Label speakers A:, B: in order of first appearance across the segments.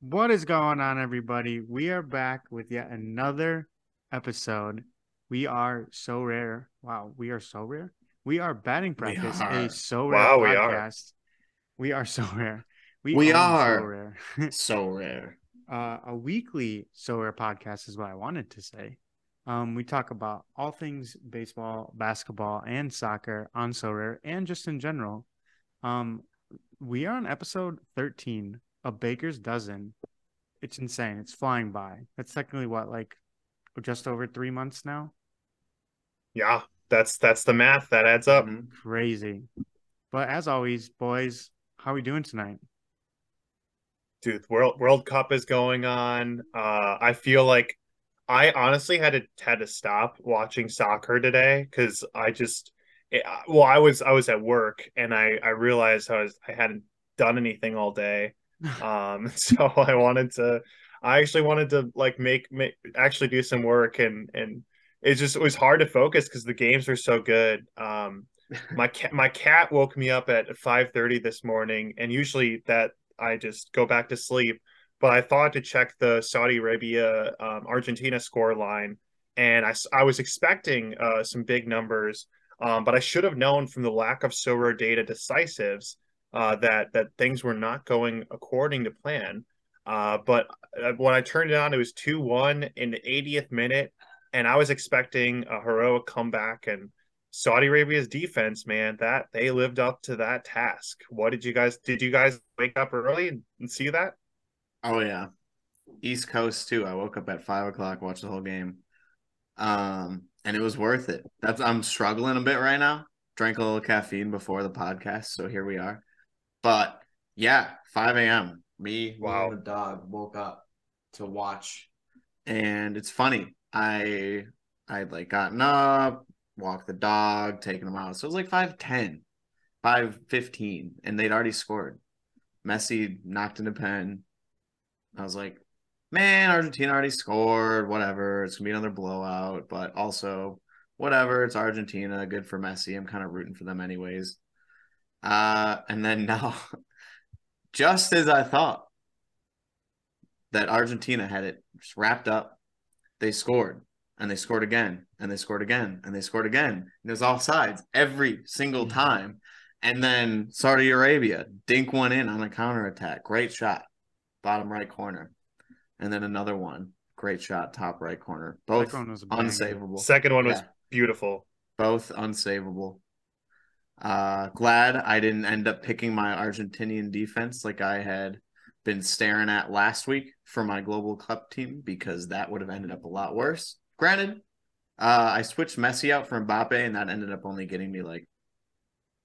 A: What is going on, everybody? We are back with yet another episode. We are Sorare. Wow, we are Sorare. We are batting practice,
B: are.
A: a Sorare
B: Wow, we are.
A: podcast. We are Sorare.
B: We
A: own
B: are.
A: Sorare.
B: so rare.
A: Uh, a weekly Sorare podcast is what I wanted to say. Um, we talk about all things baseball, basketball, and soccer on Sorare, and just in general. Um, we are on episode thirteen of Baker's Dozen. It's insane. It's flying by. That's technically what, like, just over three months now.
B: Yeah, that's that's the math that adds up.
A: Crazy. But as always, boys, how are we doing tonight?
B: Dude, World World Cup is going on. Uh, I feel like I honestly had to had to stop watching soccer today because I just it, well I was I was at work and I I realized I was I hadn't done anything all day. Um, so I wanted to I actually wanted to like make make actually do some work and and it just it was hard to focus because the games were so good. Um, my cat my cat woke me up at 5:30 this morning and usually that I just go back to sleep but I thought to check the Saudi Arabia um, Argentina score line and I, I was expecting uh, some big numbers um, but I should have known from the lack of Sorare data decisives uh, that that things were not going according to plan. Uh, but uh, when I turned it on it was 2-1 in the 80th minute and I was expecting a heroic comeback and Saudi Arabia's defense, man, that they lived up to that task. What did you guys did you guys wake up early and, and see that?
C: Oh yeah, East Coast too. I woke up at five o'clock, watched the whole game, um, and it was worth it. That's I'm struggling a bit right now. Drank a little caffeine before the podcast, so here we are. But yeah, five a.m. Me,
B: Wow.
C: the dog woke up to watch, and it's funny. I I would like gotten up, walked the dog, taking them out. So it was like five ten, five fifteen, and they'd already scored. Messi knocked in a pen. I was like, man, Argentina already scored. Whatever. It's gonna be another blowout, but also whatever. It's Argentina. Good for Messi. I'm kind of rooting for them anyways. Uh, and then now, just as I thought that Argentina had it wrapped up, they scored and they scored again and they scored again and they scored again. And it was all sides every single time. And then Saudi Arabia dink one in on a counterattack. Great shot, bottom right corner. And then another one. Great shot, top right corner. Both
A: Second one was
C: unsavable.
B: Second one was
C: Yeah.
B: beautiful.
C: Both unsavable. Uh glad I didn't end up picking my Argentinian defense like I had been staring at last week for my global cup team because that would have ended up a lot worse. Granted, uh I switched Messi out for Mbappe and that ended up only getting me like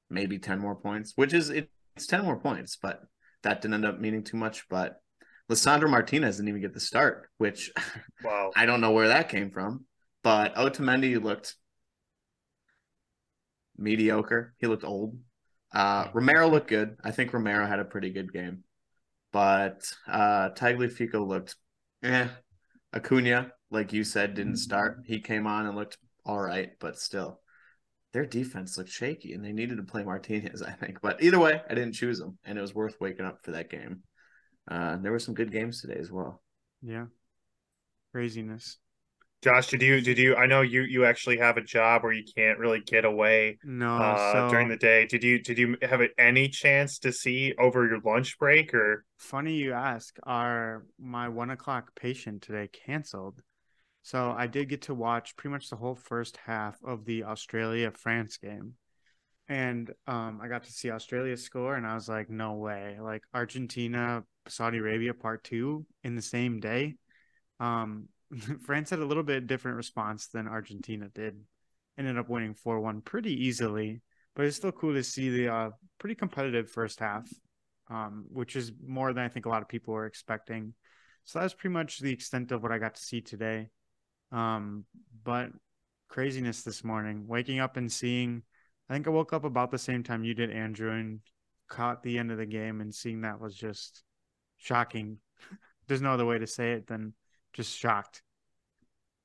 C: maybe 10 more points, which is it, it's 10 more points, but that didn't end up meaning too much. But Lisandro Martinez didn't even get the start, which
B: Wow.
C: I don't know where that came from. But Otamendi looked mediocre. He looked old. Uh, Romero looked good. I think Romero had a pretty good game. But uh, Tagliafico looked eh. Acuna, like you said, didn't start. He came on and looked all right, but still, their defense looked shaky, and they needed to play Martinez, I think. But either way, I didn't choose them, and it was worth waking up for that game. Uh, there were some good games today as well.
A: Yeah. Craziness.
B: Josh, did you did you I know you you actually have a job where you can't really get away
A: No,
B: uh
A: so
B: during the day. Did you did you have any chance to see over your lunch break or
A: funny you ask. Our my one o'clock patient today canceled, so I did get to watch pretty much the whole first half of the Australia France game, and um, I got to see Australia score, and I was like, no way! Like Argentina, Saudi Arabia part two in the same day. Um, France had a little bit different response than Argentina did. Ended up winning four one pretty easily, but it's still cool to see the uh, pretty competitive first half um, which is more than I think a lot of people were expecting. So that was pretty much the extent of what I got to see today. Um, but craziness this morning, waking up and seeing, I think I woke up about the same time you did, Andrew, and caught the end of the game and seeing that was just shocking. there's no other way to say it than just shocked.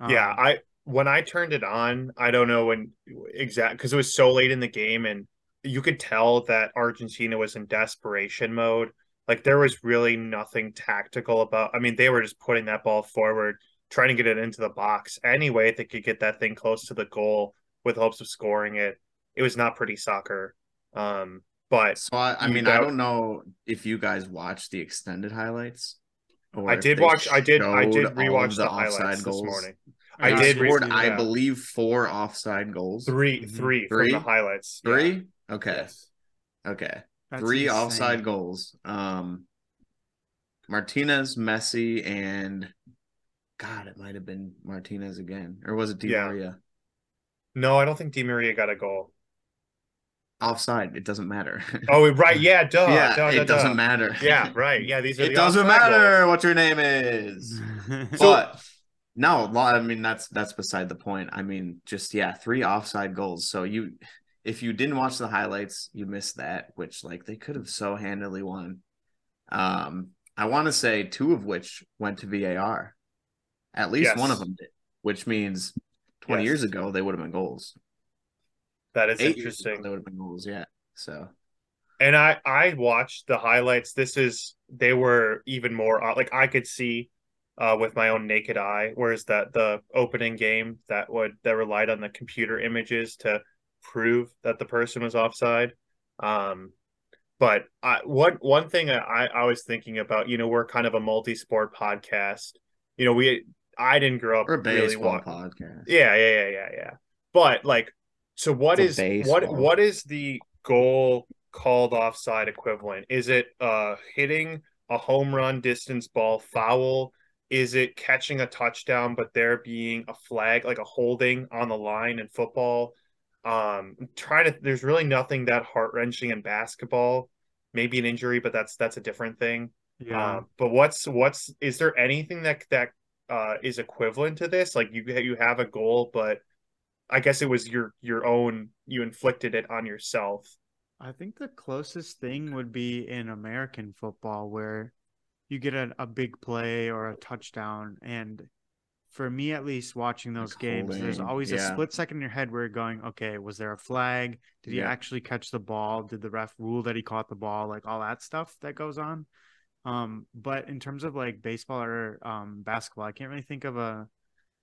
B: yeah,
A: Um,
B: I when I turned it on, I don't know when exact because it was so late in the game and you could tell that Argentina was in desperation mode. Like there was really nothing tactical about. I mean, they were just putting that ball forward, trying to get it into the box any way they could get that thing close to the goal with hopes of scoring it. It was not pretty soccer. Um, but
C: So I, I
B: You
C: mean, I don't know if you guys watched the extended highlights. or
B: I did watch. I did. I did rewatch
C: the
B: the,
C: offside
B: highlights
C: goals.
B: this morning.
A: I
B: I did
A: to
B: re-
C: scored,
A: see
C: I
A: that.
C: believe, four offside goals.
B: Three, three,
C: Three?
B: from the highlights. Yeah.
C: Three? Okay.
B: Yes.
C: Okay.
A: That's
C: Three
A: insane.
C: offside goals. Um Martinez, Messi, and God, it might have been Martinez again. Or was it Di
B: Yeah.
C: Maria?
B: No, I don't think Di Maria got a goal.
C: Offside. It doesn't matter.
B: Oh, right. Yeah. Duh.
C: yeah,
B: duh, duh,
C: it doesn't
B: duh.
C: matter.
B: Yeah. Right. Yeah. These are
C: it
B: the
C: doesn't matter
B: goals.
C: what your name is.
B: So-
C: but no, lo- I mean that's that's beside the point. I mean, just yeah, three offside goals. So you, if you didn't watch the highlights, you missed that, which like they could have so handily won. Um, I want to say two of which went to VAR. At least one of them did, which means twenty
B: Yes.
C: years ago they would have been goals.
B: That is
C: Eight
B: interesting.
C: they would have been goals. Yeah. So
B: And I I watched the highlights. This is they were even more uh, like I could see uh with my own naked eye. Whereas that the opening game that would that relied on the computer images to prove that the person was offside. Um, but I one one thing I I was thinking about. You know, we're kind of a multi-sport podcast. You know, we I didn't grow up
C: we're a
B: really
C: baseball podcast.
B: Yeah, yeah, yeah, yeah, yeah. But like, so what
C: it's
B: is what what is the goal called offside equivalent? Is it uh hitting a home run distance ball foul? Is it catching a touchdown but there being a flag like a holding on the line in football? Um, I'm trying to. There's really nothing that heart wrenching in basketball. Maybe an injury, but that's that's a different thing.
A: yeah.
B: Um, but what's what's is there anything that that uh is equivalent to this? Like you you have a goal, but I guess it was your your own you inflicted it on yourself.
A: I think the closest thing would be in American football where you get a, a big play or a touchdown. And for me, at least, watching those
C: Like
A: games, there's
C: holding,
A: always a split second in your head where you're going, okay, was there a flag? Did he actually catch the ball? Did the ref rule that he caught the ball? Like all that stuff that goes on. Um, but in terms of like baseball or um, basketball, I can't really think of a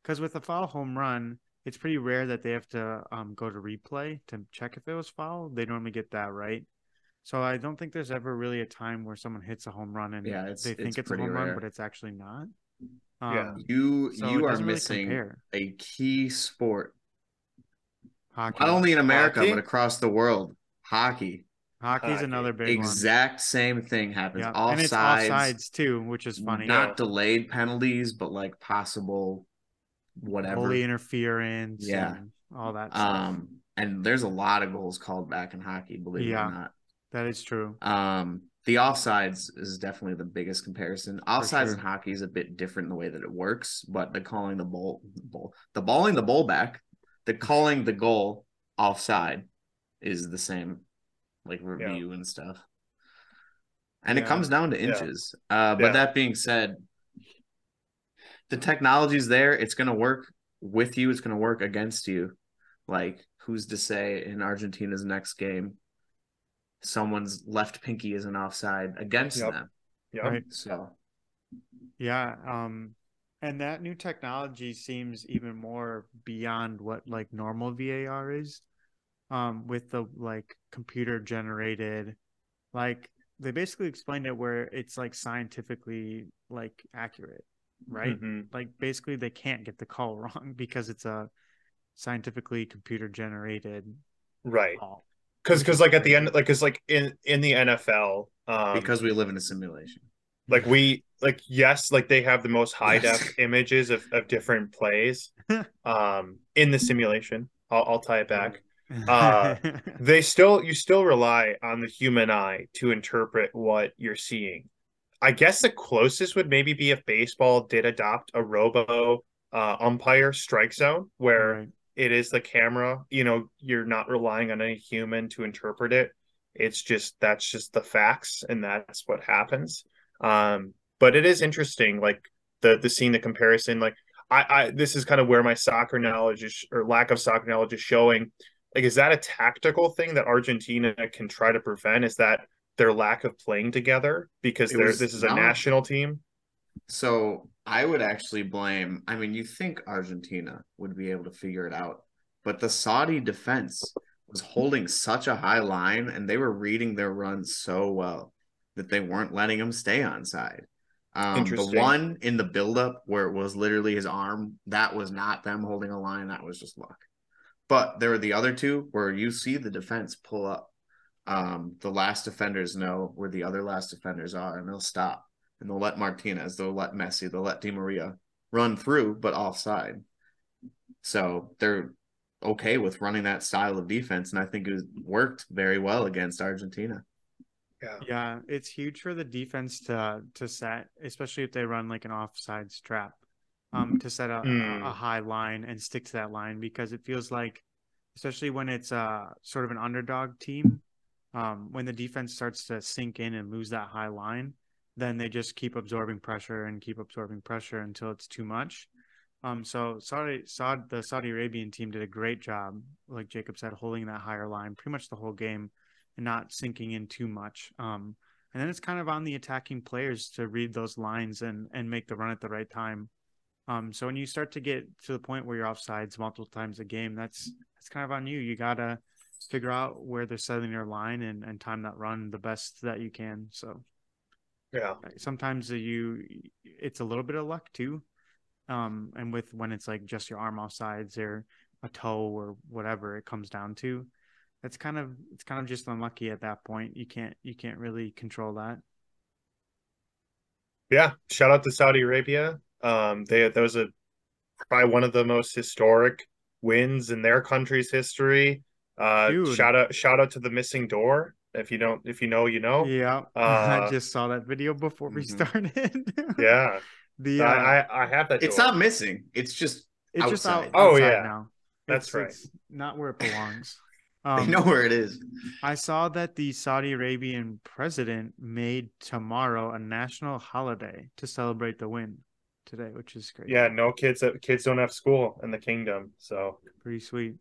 A: because with a foul home run, it's pretty rare that they have to um, go to replay to check if it was foul. They normally get that right. So I don't think there's ever really a time where someone hits a home run and
C: Yeah, it's-
A: they think
C: it's
A: it's, a
C: pretty
A: home run, but it's actually not.
B: Yeah.
A: Um,
C: You
A: so
C: you are
A: doesn't really
C: missing
A: compare.
C: a key sport,
A: Hockey.
C: not only in America
B: Hockey?
C: but across the world. Hockey.
A: Hockey's
B: Hockey.
A: another big
C: exact same thing
A: one.
C: happens.
A: Yeah, and it's
C: Offsides,
A: offsides too, which is funny.
C: not
B: Yeah.
C: delayed penalties, but like possible whatever.
A: Holy interference.
C: Yeah.
A: and all that. stuff.
C: Um, and there's a lot of goals called back in hockey, believe
A: Yeah.
C: it or not.
A: that is true.
C: Um, the offsides is definitely the biggest comparison. Offsides
A: sure.
C: in hockey is a bit different in the way that it works, but the calling the ball, ball the balling the ball back, the calling the goal offside is the same, like review and stuff. And
A: Yeah.
C: it comes down to
B: Yeah.
C: inches. Uh, but
B: Yeah.
C: that being said, the technology's there. It's gonna work with you. It's gonna work against you. Like, who's to say in Argentina's next game, someone's left pinky is an offside against
B: Yep.
C: them?
B: Yeah.
A: Right.
C: So
A: Yeah, um, and that new technology seems even more beyond what like normal VAR is, um, with the like computer generated, like they basically explained it where it's like scientifically like accurate, right?
B: Mhm.
A: Like basically they can't get the call wrong because it's a scientifically computer generated
B: Right.
A: call.
B: Because because like at the end like because like in in the NFL um
C: because we live in a simulation.
B: like we like yes like they have the most high
C: Yes.
B: def images of, of different plays um in the simulation I'll, I'll tie it back Uh, they still you still rely on the human eye to interpret what you're seeing i guess the closest would maybe be if baseball did adopt a robo uh, umpire strike zone where
A: Right.
B: it is the camera you know you're not relying on any human to interpret it it's just that's just the facts and that's what happens um but it is interesting, like the the seeing the comparison. Like I, I this is kind of where my soccer knowledge is or lack of soccer knowledge is showing. Like, is that a tactical thing that Argentina can try to prevent? Is that their lack of playing together because
C: It
B: there
C: was-
B: this is a national team?
C: So I would actually blame. I mean, you think Argentina would be able to figure it out, but the Saudi defense was holding such a high line, and they were reading their runs so well that they weren't letting him stay on side. Um, the one in the buildup where it was literally his arm, that was not them holding a line. That was just luck. But there were the other two where you see the defense pull up. Um, the last defenders know where the other last defenders are, and they'll stop and they'll let Martinez, they'll let Messi, they'll let Di Maria run through, but offside. So they're okay with running that style of defense, and I think it worked very well against Argentina.
B: Yeah.
A: Yeah, it's huge for the defense to to set, especially if they run like an offsides trap, um, to set a,
B: Mm.
A: a, high line and stick to that line because it feels like, especially when it's a sort of an underdog team, um, when the defense starts to sink in and lose that high line, then they just keep absorbing pressure and keep absorbing pressure until it's too much. Um, so Saudi, Saudi, the Saudi Arabian team did a great job, like Jacob said, holding that higher line pretty much the whole game and not sinking in too much. Um, and then it's kind of on the attacking players to read those lines and and make the run at the right time. Um, so when you start to get to the point where you're offsides multiple times a game, that's that's kind of on you. You gotta figure out where they're setting your line and and time that run the best that you can. So
B: Yeah.
A: sometimes you it's a little bit of luck too um and with when it's like just your arm off sides or a toe or whatever it comes down to that's kind of it's kind of just unlucky at that point you can't you can't really control that
B: Yeah, shout out to Saudi Arabia. Um, they that was a probably one of the most historic wins in their country's history. Uh,
A: Dude.
B: shout out shout out to the missing door. If you don't, if you know, you know.
A: yeah i
B: Uh,
A: just saw that video before we
C: Mhm.
A: started
B: Yeah,
A: the uh,
B: I, I I have that.
C: It's
B: door.
C: not missing. It's just
A: it's just out,
C: outside.
B: Oh,
A: outside
B: yeah.
A: now
B: That's
A: It's-
B: right.
A: it's not where it belongs
C: they
A: um,
C: know where it is.
A: I saw that the Saudi Arabian president made tomorrow a national holiday to celebrate the win today, which is great.
B: Yeah, no kids. Kids don't have school in the kingdom, so
A: pretty sweet.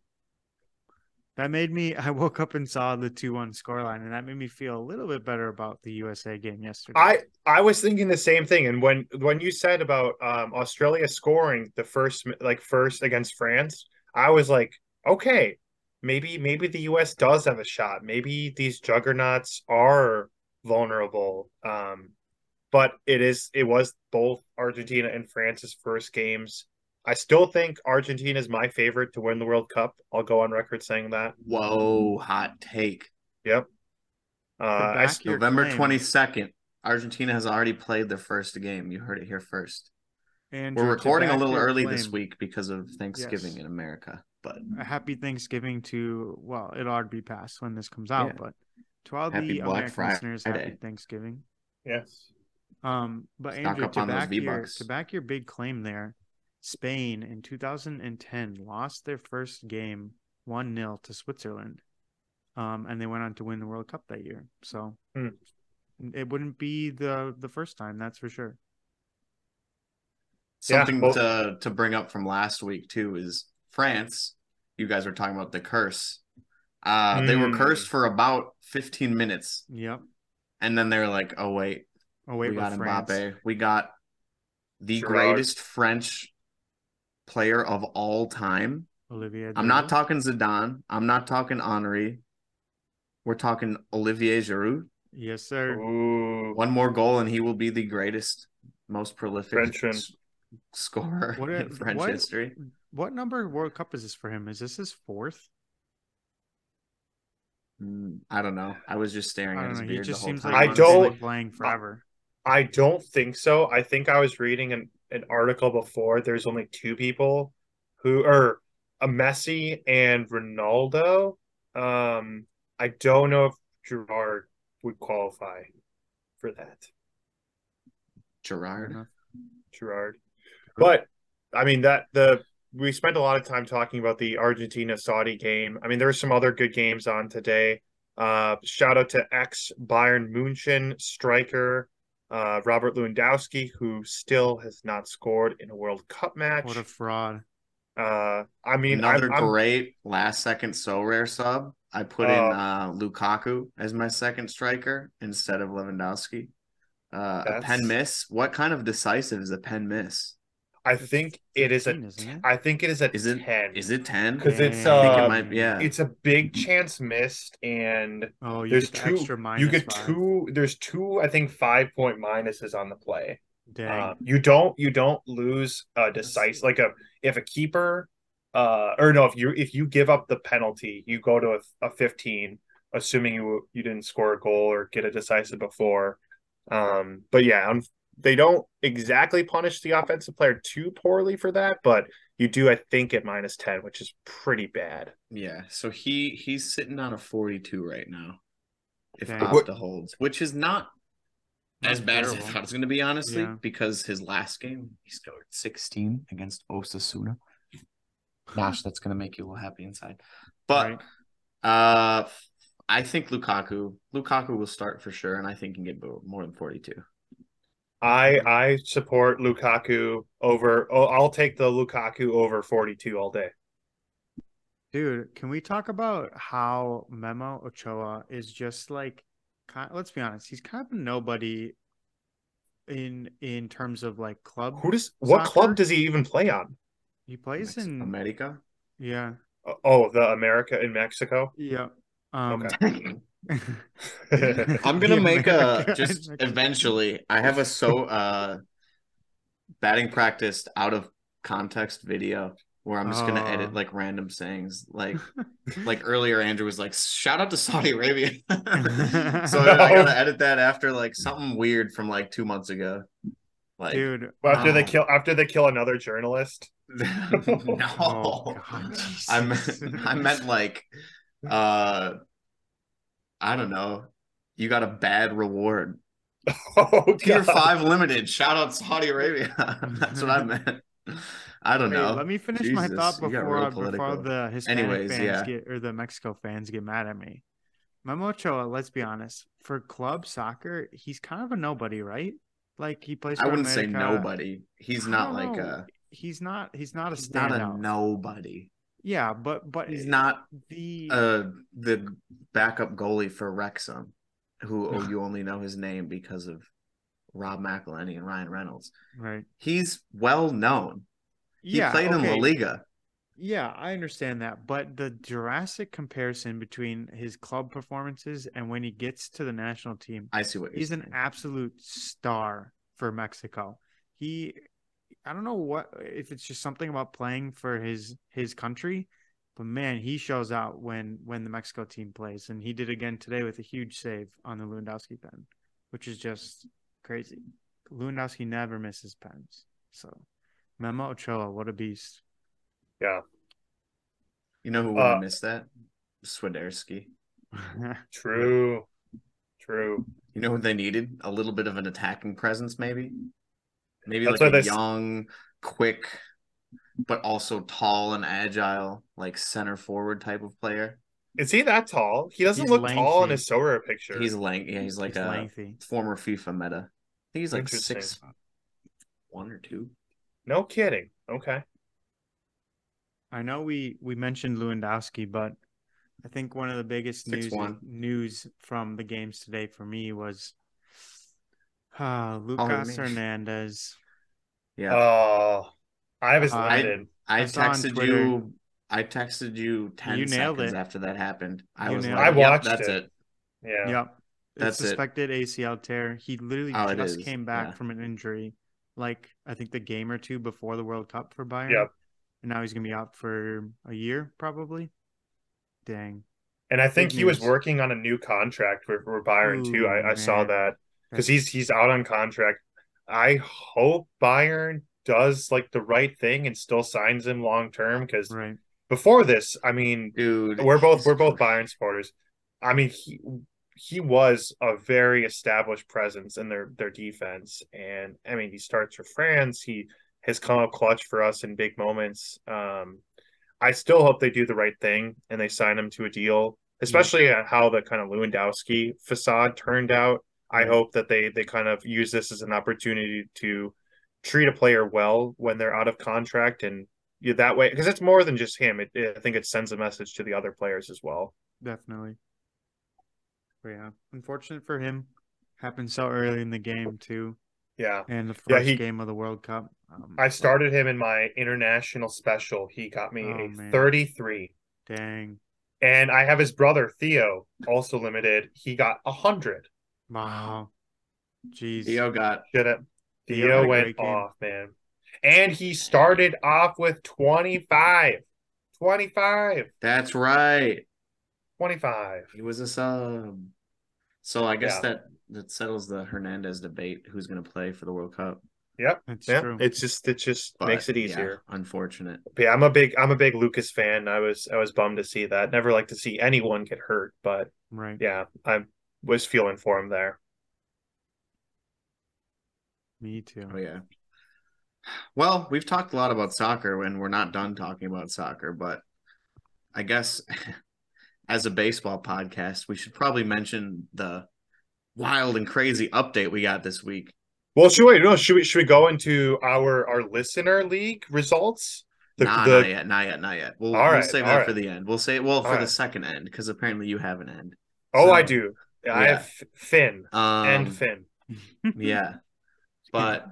A: That made me. I woke up and saw the two-one scoreline, and that made me feel a little bit better about the USA game yesterday.
B: I I was thinking the same thing. And when when you said about um Australia scoring the first like first against France, I was like, okay, maybe maybe the US does have a shot. Maybe these juggernauts are vulnerable. Um but it is it was both Argentina and France's first games. I still think Argentina is my favorite to win the World Cup. I'll go on record saying that.
C: Whoa, hot take.
B: Yep. Uh, I,
C: November twenty second. Argentina has already played their first game. You heard it here first.
A: Andrew,
C: We're recording a little
A: your
C: early this week because of Thanksgiving
A: Yes.
C: in America. But
A: A happy Thanksgiving to well, it'll already be past when this comes out,
C: Yeah.
A: but to all
C: Happy
A: the
C: Black
A: American listeners, happy Thanksgiving.
B: yes.
A: Um, but
C: Stock
A: Andrew, to back your to back your big claim there, Spain in 2010 lost their first game one 0 to Switzerland, um, and they went on to win the World Cup that year. So
B: Hmm.
A: it wouldn't be the the first time, that's for sure.
B: Yeah,
C: something
B: well-
C: to to bring up from last week too is France. You guys were talking about the curse. Uh, They were
B: Mm.
C: cursed for about 15 minutes,
A: Yep.
C: and then they were like, "Oh wait,
A: Oh wait,
C: we got
A: with France.
C: Mbappe. We got the
B: Giroud.
C: greatest French player of all time."
A: Olivier.
C: I'm not talking Zidane. I'm not talking Henry. We're talking Olivier Giroud.
A: Yes, sir.
B: Ooh.
C: One more goal, and he will be the greatest, most prolific
B: Frenchman.
C: s- scorer
A: What a-
C: in French
A: what-
C: history.
A: What number World Cup is this for him? Is this his fourth?
C: Mm, I don't know. I was just staring
A: I
C: at his
A: know. He just
C: the whole
A: seems
C: time.
A: like
B: I
A: he's been,
B: don't-
A: like, playing forever.
B: I don't think so. I think I was reading an, an article before. There's only two people who are a Messi and Ronaldo. Um, I don't know if Gerard would qualify for that.
C: Gerard.
B: Gerard, but I mean that the we spent a lot of time talking about the Argentina Saudi game. I mean there were some other good games on today. Uh, shout out to ex Bayern Munchen striker Uh, Robert Lewandowski, who still has not scored in a World Cup match.
A: What a fraud.
B: Uh, I mean,
C: Another
B: I'm, I'm-
C: great last second Sorare sub. I put in
B: Oh.
C: uh, Lukaku as my second striker instead of Lewandowski. Uh, a pen miss. What kind of decisive is a pen miss?
B: I think it is a.
A: it?
B: I think it is a
C: Is it
B: ten.
C: Is it ten?
B: Because it's
C: I think
B: uh,
C: it might. Yeah.
B: it's a big chance missed, and
A: Oh, you
B: there's
A: get
B: two.
A: extra minus
B: you get
A: five.
B: two. There's two. I think five point minuses on the play.
A: Dang.
B: Um, you don't. You don't lose a decisive like a if a keeper. Uh, or no, if you if you give up the penalty, you go to a, a 15, assuming you you didn't score a goal or get a decisive before. Um, but yeah, um, they don't exactly punish the offensive player too poorly for that, but you do, I think, at minus 10, which is pretty bad.
C: Yeah, so he he's sitting on a 42 right now. If
A: Dang.
C: Costa holds, which is not as
A: Not
C: bad as I thought it was going to be, honestly,
A: Yeah.
C: because his last game he scored 16 against Osasuna. Gosh, that's going to make you a little happy inside. But
A: Right.
C: uh, I think Lukaku Lukaku will start for sure, and I think he can get more than 42.
B: I I support Lukaku over. Oh, I'll take the Lukaku over 42 all day.
A: Dude, can we talk about how Memo Ochoa is just like, kind let's be honest, he's kind of a nobody in in terms of like club.
B: Who does what
A: Soccer?
B: club does he even play on?
A: He plays in
C: America.
A: yeah
B: Oh, the America in Mexico.
A: yeah. Um,
B: Okay.
C: I'm gonna make a just eventually. I have a so uh batting practice out of context video where I'm just gonna
A: Oh.
C: edit like random sayings. Like like earlier, Andrew was like, "Shout out to Saudi Arabia." so I gotta edit that after like something weird from like two months ago. Like
A: dude.
B: Well, after they kill after they kill another journalist.
C: no,
A: Oh, God,
C: I
A: Jesus.
C: meant I meant like uh I don't know. You got a bad reward.
B: Oh
C: Tier five limited. Shout out Saudi Arabia. That's what I meant. I don't
A: Wait,
C: know.
A: let me finish my thought before
C: real
A: before the Hispanic
C: Anyways,
A: fans
C: yeah.
A: get or the Mexico fans get mad at me. Memo Ochoa, let's be honest, for club soccer, he's kind of a nobody, right? Like he plays.
C: I wouldn't say nobody. He's not
A: don't
C: like
A: know.
C: a
A: He's not. He's not a
C: he's not a nobody.
A: Yeah, but but
C: He's not
A: the
C: uh the backup goalie for Wrexham, who oh, you only know his name because of Rob McElhenney and Ryan Reynolds.
A: right.
C: He's well known. He
A: yeah,
C: played in
A: okay.
C: La Liga.
A: Yeah, I understand that, but the Jurassic comparison between his club performances and when he gets to the national team,
C: I see what you're
A: he's an absolute star for Mexico. He I don't know what if it's just something about playing for his his country, but man, he shows out when when the Mexico team plays and he did again today with a huge save on the Lewandowski pen, which is just crazy. Lewandowski never misses pens. So, Memo Ochoa, what a beast.
B: Yeah.
C: You know who wouldn't
B: Uh,
C: miss that? Swiderski.
B: True. True.
C: You know what they needed? A little bit of an attacking presence, maybe. Maybe
B: That's
C: like a
B: they s-
C: young, quick, but also tall and agile, like center forward type of player.
B: Is he that tall? He doesn't
A: He's
B: look tall in his Sora picture.
C: He's lang yeah, he's like
A: He's
C: a
A: lengthy.
C: former FIFA meta. I think he's like six one or two.
B: no kidding. Okay.
A: I know we we mentioned Lewandowski, but I think one of the biggest news
C: 6'1".
A: news from the games today for me was uh,
C: Oh,
A: Lucas
C: man.
A: Hernandez.
C: Yeah.
B: Oh, I was
A: Uh, I-
B: limited.
C: I,
A: I
C: texted you I texted you 10
A: You
C: seconds
A: it.
C: after that happened. I
A: You
C: was like,
B: it. I
C: "Yep,
B: watched
C: that's
B: it.
C: it.
B: yeah.
A: Yep.
C: That's
A: It's
C: it.
A: suspected ACL tear. He literally
C: Oh,
A: just came back
C: yeah.
A: from an injury, like I think the game or two before the World Cup for Bayern.
B: Yep.
A: And now he's gonna be out for a year probably. Dang.
B: And I think
A: Big
B: he was working on a new contract for, for Bayern too. I, I saw that because he's he's out on contract. I hope Bayern does like the right thing and still signs him long term because
A: right.
B: before this, I mean,
C: Dude.
B: we're both
C: he's
B: we're both Bayern supporters. I mean, he he was a very established presence in their their defense, and I mean, he starts for France. He has come up clutch for us in big moments. Um, I still hope they do the right thing and they sign him to a deal, especially at how the kind of Lewandowski facade turned out. I hope that they they kind of use this as an opportunity to treat a player well when they're out of contract and you that way because it's more than just him. It, I think it sends a message to the other players as well.
A: Definitely. But yeah, unfortunate for him. Happened so early in the game too,
B: Yeah.
A: and the first
B: Yeah, he-
A: game of the World Cup. Um,
B: I started him in my international special. He got me
A: Oh,
B: a
A: man.
B: 33.
A: Dang!
B: And I have his brother Theo, also limited. He got a hundred.
A: Wow. Jeez.
C: Theo got
B: Shit it.
A: Theo
B: Theo went
A: great game.
B: off, man. And he started off with 25. 25.
C: that's right.
B: 25.
C: He was a sub. So I guess
B: Yeah.
C: that that settles the Hernandez debate. Who's going to play for the World Cup?
B: Yep.
A: That's
B: Yeah.
A: true.
B: It's just it just
C: But,
B: makes it
C: yeah,
B: easier.
C: unfortunate.
B: But yeah, I'm a big I'm a big Lucas fan. I was I was bummed to see that. Never like to see anyone get hurt, but
A: right.
B: yeah, I was feeling for him there.
A: Me too.
C: Oh yeah. Well, we've talked a lot about soccer and we're not done talking about soccer, but I guess as a baseball podcast, we should probably mention the wild and crazy update we got this week.
B: Well, should we no, should we should we go into our our listener league results? The,
C: nah,
B: the-
C: not yet, not yet, not yet. We'll,
B: All
C: we'll
B: right,
C: save
B: all
C: that
B: right.
C: for the end. We'll say well for
B: All
C: the
B: right.
C: second end because apparently you have an end.
B: oh, I
C: So,
B: do. I have Finn
C: Um,
B: and Finn.
C: Yeah. But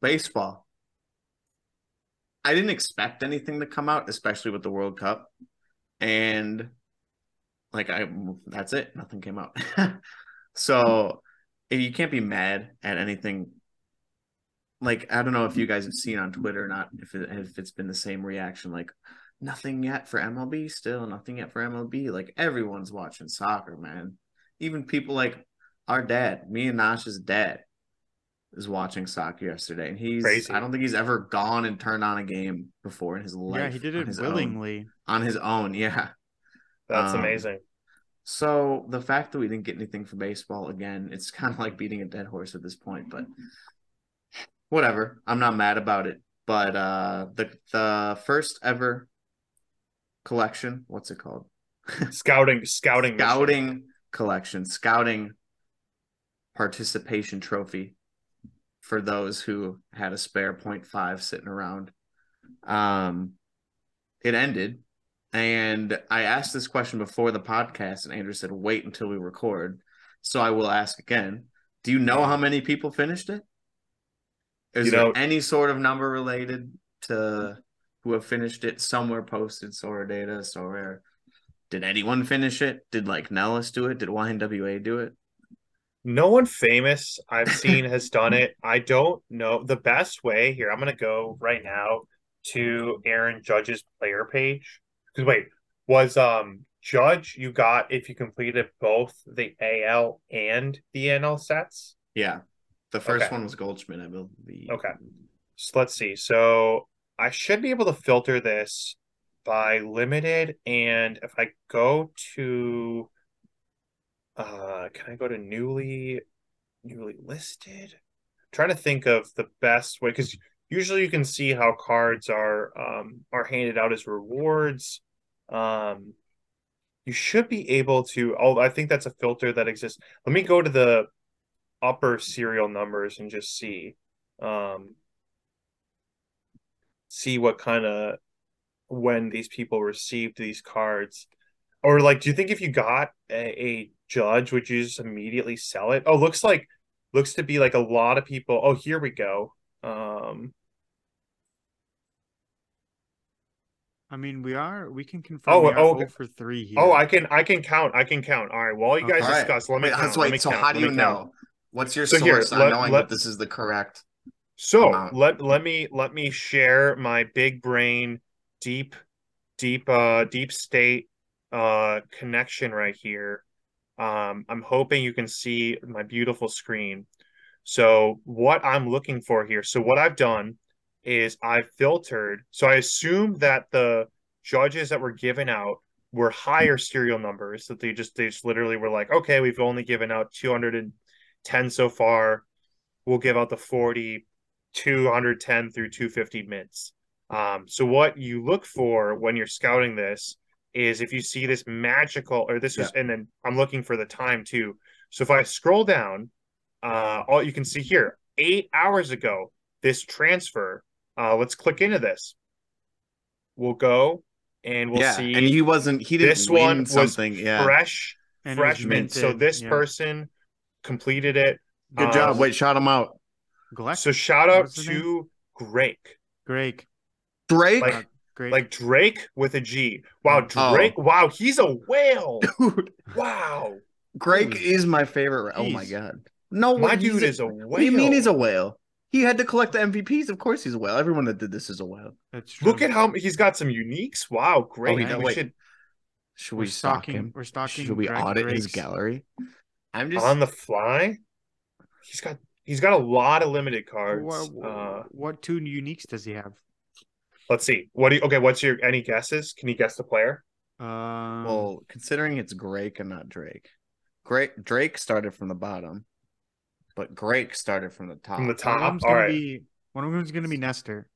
C: baseball. I didn't expect anything to come out, especially with the World Cup. And like I that's it. Nothing came out. so you can't be mad at anything. Like I don't know if you guys have seen on Twitter or not, if it, if it's been the same reaction. Like nothing yet for MLB, still nothing yet for MLB. Like everyone's watching soccer, man. Even people like our dad, me and Nash's dad, is watching soccer yesterday, and he's
B: Crazy.
C: I don't think he's ever gone and turned on a game before in his life.
A: yeah, he did
C: on
A: it
C: his own-
A: willingly.
C: on his own. Yeah.
B: That's
C: um,
B: amazing.
C: So the fact that we didn't get anything for baseball again, it's kind of like beating a dead horse at this point, but whatever. I'm not mad about it. But uh the the first ever collection, what's it called?
B: Scouting, scouting, mission.
C: Scouting collection, scouting participation trophy for those who had a spare 0.5 sitting around. Um it ended and I asked this question before the podcast, and Andrew said, wait until we record. So I will ask again. Do you know how many people finished it? Is
B: You
C: there
B: know-
C: any sort of number related to who have finished it? Somewhere posted, Sora data, Sora. Did anyone finish it? Did like Nellis do it? Did YNWA do it?
B: No one famous I've seen has done it. I don't know the best way here. I'm gonna go right now to Aaron Judge's player page. Because wait, was um Judge you got if you completed both the AL and the NL sets?
C: Yeah. The first
B: Okay.
C: one was Goldschmidt, I believe.
B: Okay. So let's see. So I should be able to filter this by limited, and if I go to, uh, can I go to newly, newly listed? trying to think of the best way because usually you can see how cards are um are handed out as rewards. Um, you should be able to. Oh, I think that's a filter that exists. Let me go to the upper serial numbers and just see um see what kind of when these people received these cards or like do you think if you got a, a judge would you just immediately sell it oh looks like looks to be like a lot of people oh here we go um
A: I mean, we are. We can confirm.
B: Oh,
A: we are
B: oh,
A: 0 for three here.
B: oh i can i can count i can count all right while you guys
C: All right.
B: discuss let me
C: Wait,
B: count,
C: so
B: let me
C: so
B: count,
C: how do you
B: me count.
C: know? What's your
B: So here,
C: source on
B: let-
C: knowing
B: let-
C: that this is the correct?
B: So
C: amount.
B: let let me let me share my big brain, deep, deep, uh, deep state, uh, connection right here. Um, I'm hoping you can see my beautiful screen. So what I'm looking for here. So what I've done is I've filtered. So I assume that the judges that were given out were higher serial numbers. That they just they just literally were like, okay, we've only given out 210 so far. We'll give out the 40 210 through 250 mints. Um, so what you look for when you're scouting this is if you see this magical, or this is, and then I'm looking for the time too. So if I scroll down, uh, all you can see here, eight hours ago, this transfer. Uh, let's click into this. We'll go and we'll
C: yeah,
B: see.
C: and he wasn't. He didn't
B: this
C: win
B: one was
C: something. yeah,
B: fresh,
A: And it was
B: fresh mint. So this
A: yeah.
B: person completed it.
C: good
B: um,
C: job. Wait, shout him out.
A: Gleck?
B: So shout out
A: What's name?
B: to Drake.
A: Drake.
C: Drake,
B: like-
A: Uh, Drake.
B: Like Drake with a G. Wow,
C: Oh.
B: Drake. Wow, he's a whale.
C: dude.
B: Wow.
C: Drake
B: Jeez.
C: is my favorite. Oh my god. No,
B: My
C: way,
B: dude
C: a-
B: is a whale.
C: What do you mean he's a whale? He had to collect the MVPs. Of course, he's a whale. Everyone that did this is a whale.
A: That's true.
B: Look at how he's got some uniques. Wow, great.
C: Oh, he
B: we
C: Wait.
B: should
C: Should
A: we're
C: we stalk him?
A: We're stalking.
C: Should we
A: Greg
C: audit his gallery? I'm just
B: on the fly. He's got he's got a lot of limited cards.
A: What,
B: Uh,
A: what two uniques does he have?
B: let's see. What do you okay? What's your any guesses? Can you guess the player?
A: Um,
C: well, considering it's Drake and not Drake. Drake Drake started from the bottom, but Drake started from the top.
B: From the
A: one of
B: top.
A: them's
B: All
A: gonna
B: right.
A: be one of them's gonna be Nestor.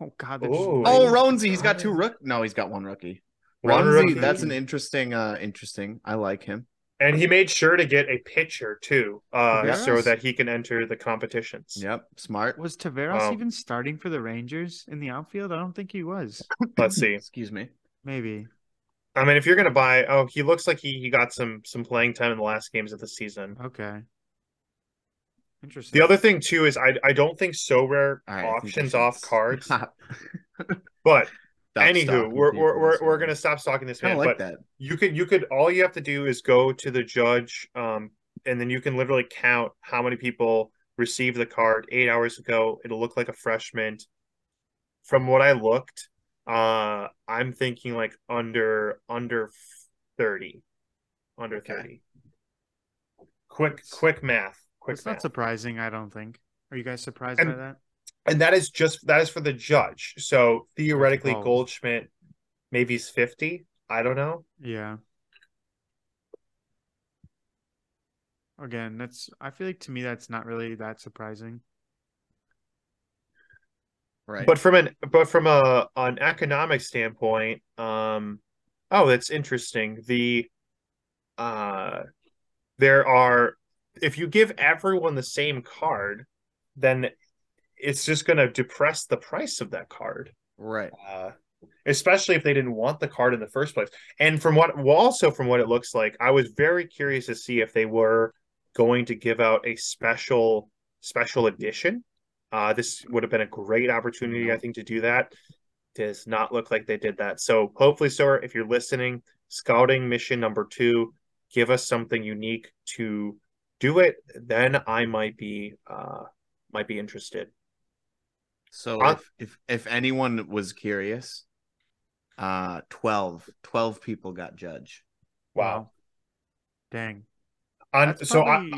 A: Oh God.
C: Oh, Ronzi, he's got two rook. No, he's got one rookie.
B: One
C: Ronzi,
B: rookie.
C: that's an interesting. uh Interesting. I like him.
B: And he made sure to get a pitcher too, uh,
A: Yes.
B: so that he can enter the competitions.
C: Yep, smart.
A: Was Taveras
B: Um,
A: even starting for the Rangers in the outfield? I don't think he was.
B: Let's see.
C: Excuse me.
A: Maybe.
B: I mean, if you're gonna buy, oh, he looks like he he got some some playing time in the last games of the season.
A: Okay. Interesting.
B: The other thing too is I I don't think Sorare
C: All right, I think I
B: auctions off cards,
C: Stop
B: but anywho, we're we're we're, we're gonna stop stalking this
C: Kinda
B: man.
C: like
B: but
C: that.
B: you could you could all you have to do is go to the judge, um, and then you can literally count how many people received the card eight hours ago. It'll look like a freshman. From what I looked, uh, I'm thinking like under under thirty, under
C: Okay.
B: thirty. Quick quick math. Quick
A: It's not surprising. I don't think. Are you guys surprised
B: And-
A: by that?
B: And that is just that is for the judge. So theoretically,
A: Twelve.
B: Goldschmidt maybe is fifty. I don't know.
A: Yeah. Again, that's. I feel like to me that's not really that surprising.
C: Right.
B: But from an but from a an economic standpoint, um, oh, that's interesting. The uh, there are if you give everyone the same card, then it's just going to depress the price of that card.
C: right.
B: uh, especially if they didn't want the card in the first place. And from what, well, also from what it looks like, I was very curious to see if they were going to give out a special special edition. Uh, this would have been a great opportunity, I think, to do that. Does not look like they did that. So hopefully, sir, if you're listening, scouting mission number two, give us something unique to do it. Then I might be uh might be interested.
C: So
B: Uh,
C: if, if if anyone was curious, uh 12, 12 people got judge.
B: Wow.
A: Dang.
B: On
A: That's
B: so I,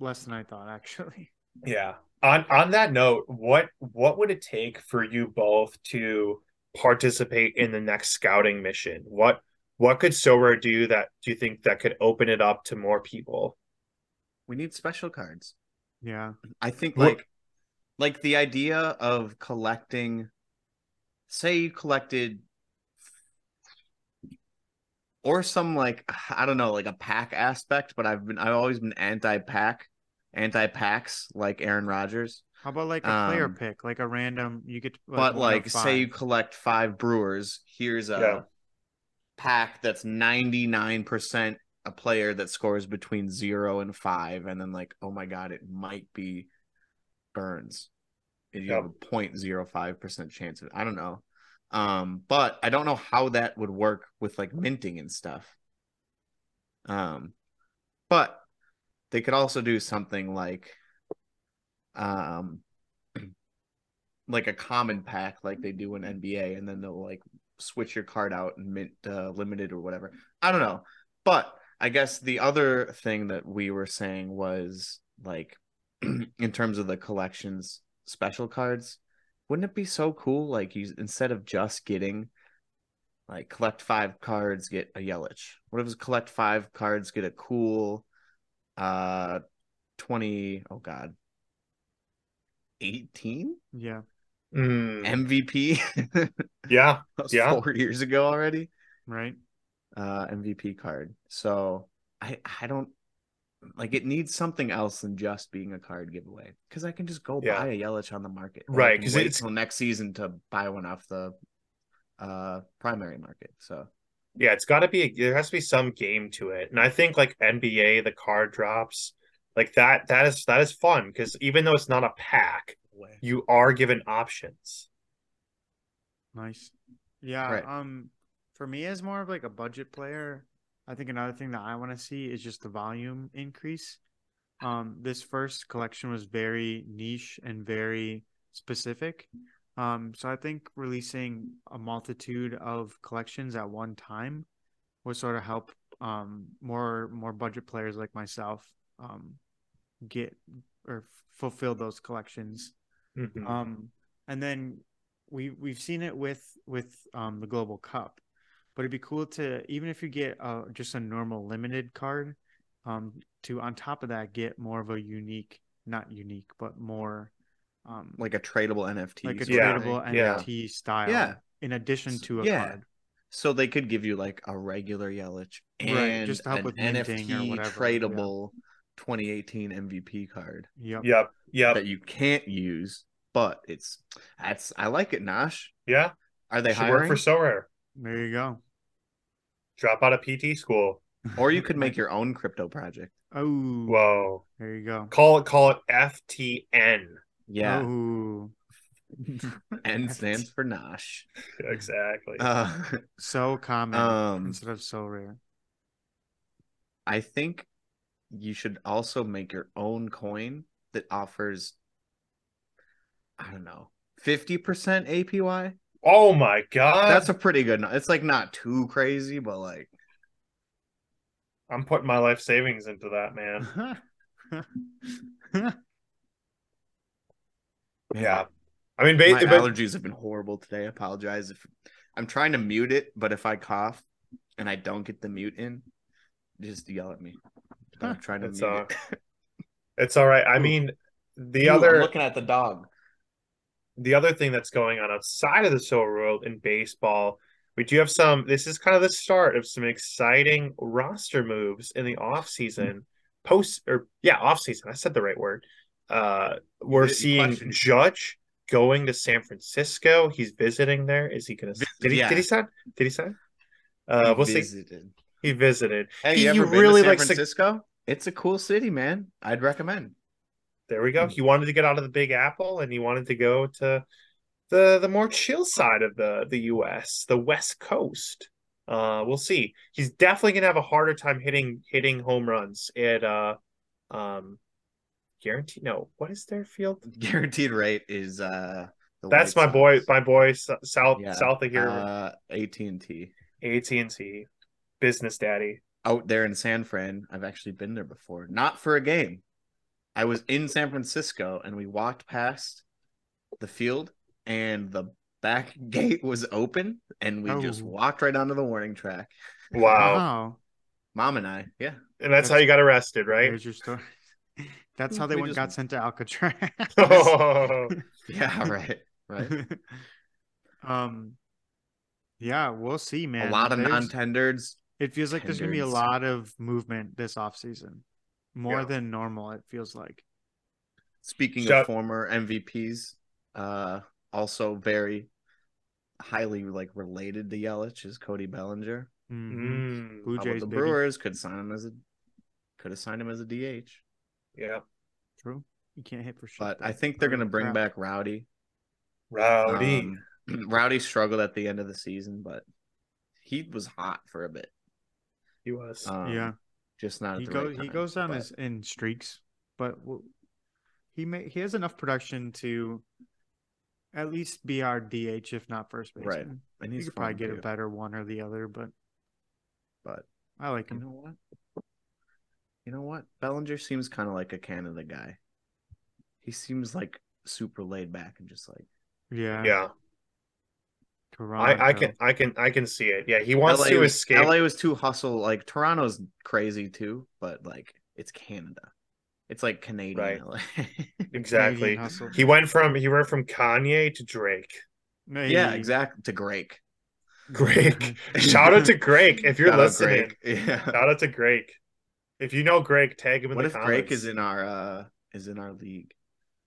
A: less than I thought, actually.
B: Yeah. On on that note, what what would it take for you both to participate in the next scouting mission? What what could Sorare do that do you think that could open it up to more people?
C: We need special cards.
A: Yeah.
C: I think
B: What-
C: like like the idea of collecting say you collected or some like I don't know, like a pack aspect, but I've been I've always been anti-pack, anti-packs like Aaron Rodgers.
A: How about like a player
C: Um,
A: pick, like a random? You get,
C: but like say you collect five brewers, here's a
B: Yeah.
C: pack that's 99% a player that scores between 0 and 5 and then like oh my god, it might be Burnes. And you have a 0.05% chance of I don't know. Um but I don't know how that would work with like minting and stuff. Um but they could also do something like um like a common pack like they do in NBA and then they'll like switch your card out and mint uh, limited or whatever. I don't know. But I guess the other thing that we were saying was like in terms of the collections special cards, wouldn't it be so cool like you instead of just getting like collect 5 cards get a Yelich. What if it's collect 5 cards get a cool uh 20 oh god 18
A: Yeah.
B: Mm,
C: MVP
B: yeah.
C: That was
B: Yeah.
C: four years ago already.
A: Right.
C: Uh, MVP card. So I I don't like it needs something else than just being a card giveaway because I can just go
B: Yeah.
C: buy a Yelich on the market,
B: Right,
C: can
B: 'cause
C: wait
B: it's-
C: till next season to buy one off the uh primary market. So
B: Yeah, it's got to be. There has to be some game to it, and I think like NBA, the card drops, like that. That is that is fun because even though it's not a pack, you are given options.
A: Nice. Yeah.
C: Right.
A: Um, for me, as more of like a budget player, I think another thing that I want to see is just the volume increase. Um, this first collection was very niche and very specific. Um, so I think releasing a multitude of collections at one time would sort of help um more more budget players like myself um get or fulfill those collections.
B: Mhm.
A: Um, and then we we've seen it with with um the Global Cup, but it'd be cool to even if you get uh just a normal limited card, um, to on top of that get more of a unique, not unique, but more um
C: like a tradable NFT,
A: like a
B: Yeah,
A: tradable
B: yeah.
A: NFT style.
C: Yeah.
A: In addition to a
C: Yeah.
A: card.
C: So they could give you like a regular Yelich and
A: Right, just to help
C: an
A: with minting or
C: NFT
A: whatever, yeah.
C: tradable 2018 MVP card
A: Yep.
B: Yep. Yep.
C: that you can't use, but it's that's I like it. Nash,
B: Yeah.
C: are they
B: Should work for so rare.
A: There you go.
B: Drop out of PT school.
C: or you could make your own crypto project.
A: Oh,
B: Whoa.
A: there you go.
B: Call it call it FTN.
C: Yeah,
A: Oh.
C: N stands for Nash.
B: Exactly.
C: Uh,
A: so common
C: um,
A: instead of Sorare.
C: I think you should also make your own coin that offers, I don't know, 50% APY.
B: Oh my god.
C: That's a pretty good. It's like not too crazy, but like
B: I'm putting my life savings into that, man. Yeah. I mean, ba-
C: my allergies have been horrible today. I apologize if I'm trying to mute it, but if I cough and I don't get the mute in, just yell at me. I'm trying to
B: It's,
C: mute
B: uh,
C: it.
B: it's all right. I mean, the
C: Ooh, I'm
B: other
C: looking at the dog.
B: The other thing that's going on outside of the Sorare world in baseball, we do have some. This is kind of the start of some exciting roster moves in the off season, post or yeah, off season. I said the right word. Uh, we're
C: Good
B: seeing
C: question.
B: Judge going to San Francisco. He's visiting there. Is he gonna? Did he?
C: yeah.
B: Did he sign? Did he sign? Uh, we'll see. He visited.
C: Hey,
B: He
C: you ever been
B: really
C: to San
B: likes to-
C: Francisco? It's a cool city, man. I'd recommend.
B: There we go. He wanted to get out of the Big Apple and he wanted to go to the the more chill side of the the US, the West Coast. Uh we'll see. He's definitely going to have a harder time hitting hitting home runs at uh um guarantee no, what is their field?
C: Guaranteed rate is uh.
B: That's my boy my boy south
C: Yeah,
B: south of here
C: Uh, AT and T
B: AT&T business daddy.
C: out there in San Fran. I've actually been there before, not for a game. I was in San Francisco and we walked past the field and the back gate was open and we just
A: Oh.
C: walked right onto the warning track.
B: Wow.
A: Wow.
C: Mom and I, yeah.
B: And that's how you got arrested, right?
A: There's your story. That's how they
C: We
A: went,
C: just-
A: got sent to Alcatraz.
B: Oh,
C: Yeah, right. Right.
A: um, yeah, we'll see, man.
C: a lot of
A: There's-
C: non-tenders.
A: It feels like there's gonna be a lot of movement this off season, more
B: Yeah.
A: than normal. It feels like.
C: Speaking
B: Shout-
C: of former MVPs, uh, also very highly like related to Yelich is Cody Bellinger.
A: Mhm.
B: Mm,
A: Blue Jays,
C: the
A: baby.
C: Brewers could sign him as a could have signed him as a DH.
B: yeah.
A: True. You can't hit for shit.
C: But
A: though.
C: I think they're gonna bring
A: crap.
C: back Rowdy.
B: Rowdy.
C: Um, Rowdy struggled at the end of the season, but he was hot for a bit.
B: he was.
C: Um,
A: yeah,
C: just not. At
A: he
C: the
A: goes.
C: right
A: he goes down
C: but-
A: as in streaks, but he may he has enough production to at least be our DH, if not first baseman.
C: Right. and
A: He
C: he's
A: could probably
C: fun,
A: get a better one or the other, but
C: But
A: I like him.
C: you
A: him.
C: know what? You know what? Bellinger seems kind of like a Canada guy. He seems like super laid back and just like
A: Yeah,
B: yeah.
A: Toronto.
B: I, I can I can I can see it. Yeah, he wants
C: LA
B: to
C: was,
B: escape.
C: LA was too hustle. Like Toronto's crazy too, but like it's Canada. It's like Canadian
B: Right.
C: LA.
B: Exactly.
A: Canadian.
B: He went from he went from Kanye to Drake.
C: yeah, exactly. To Greg.
B: Greg. Shout out to Greg if you're
C: Shout
B: listening.
C: Greg. Yeah.
B: Shout out to Greg. If you know Greg, tag him in
C: What
B: the
C: if
B: comments.
C: Drake is in our uh is in our league?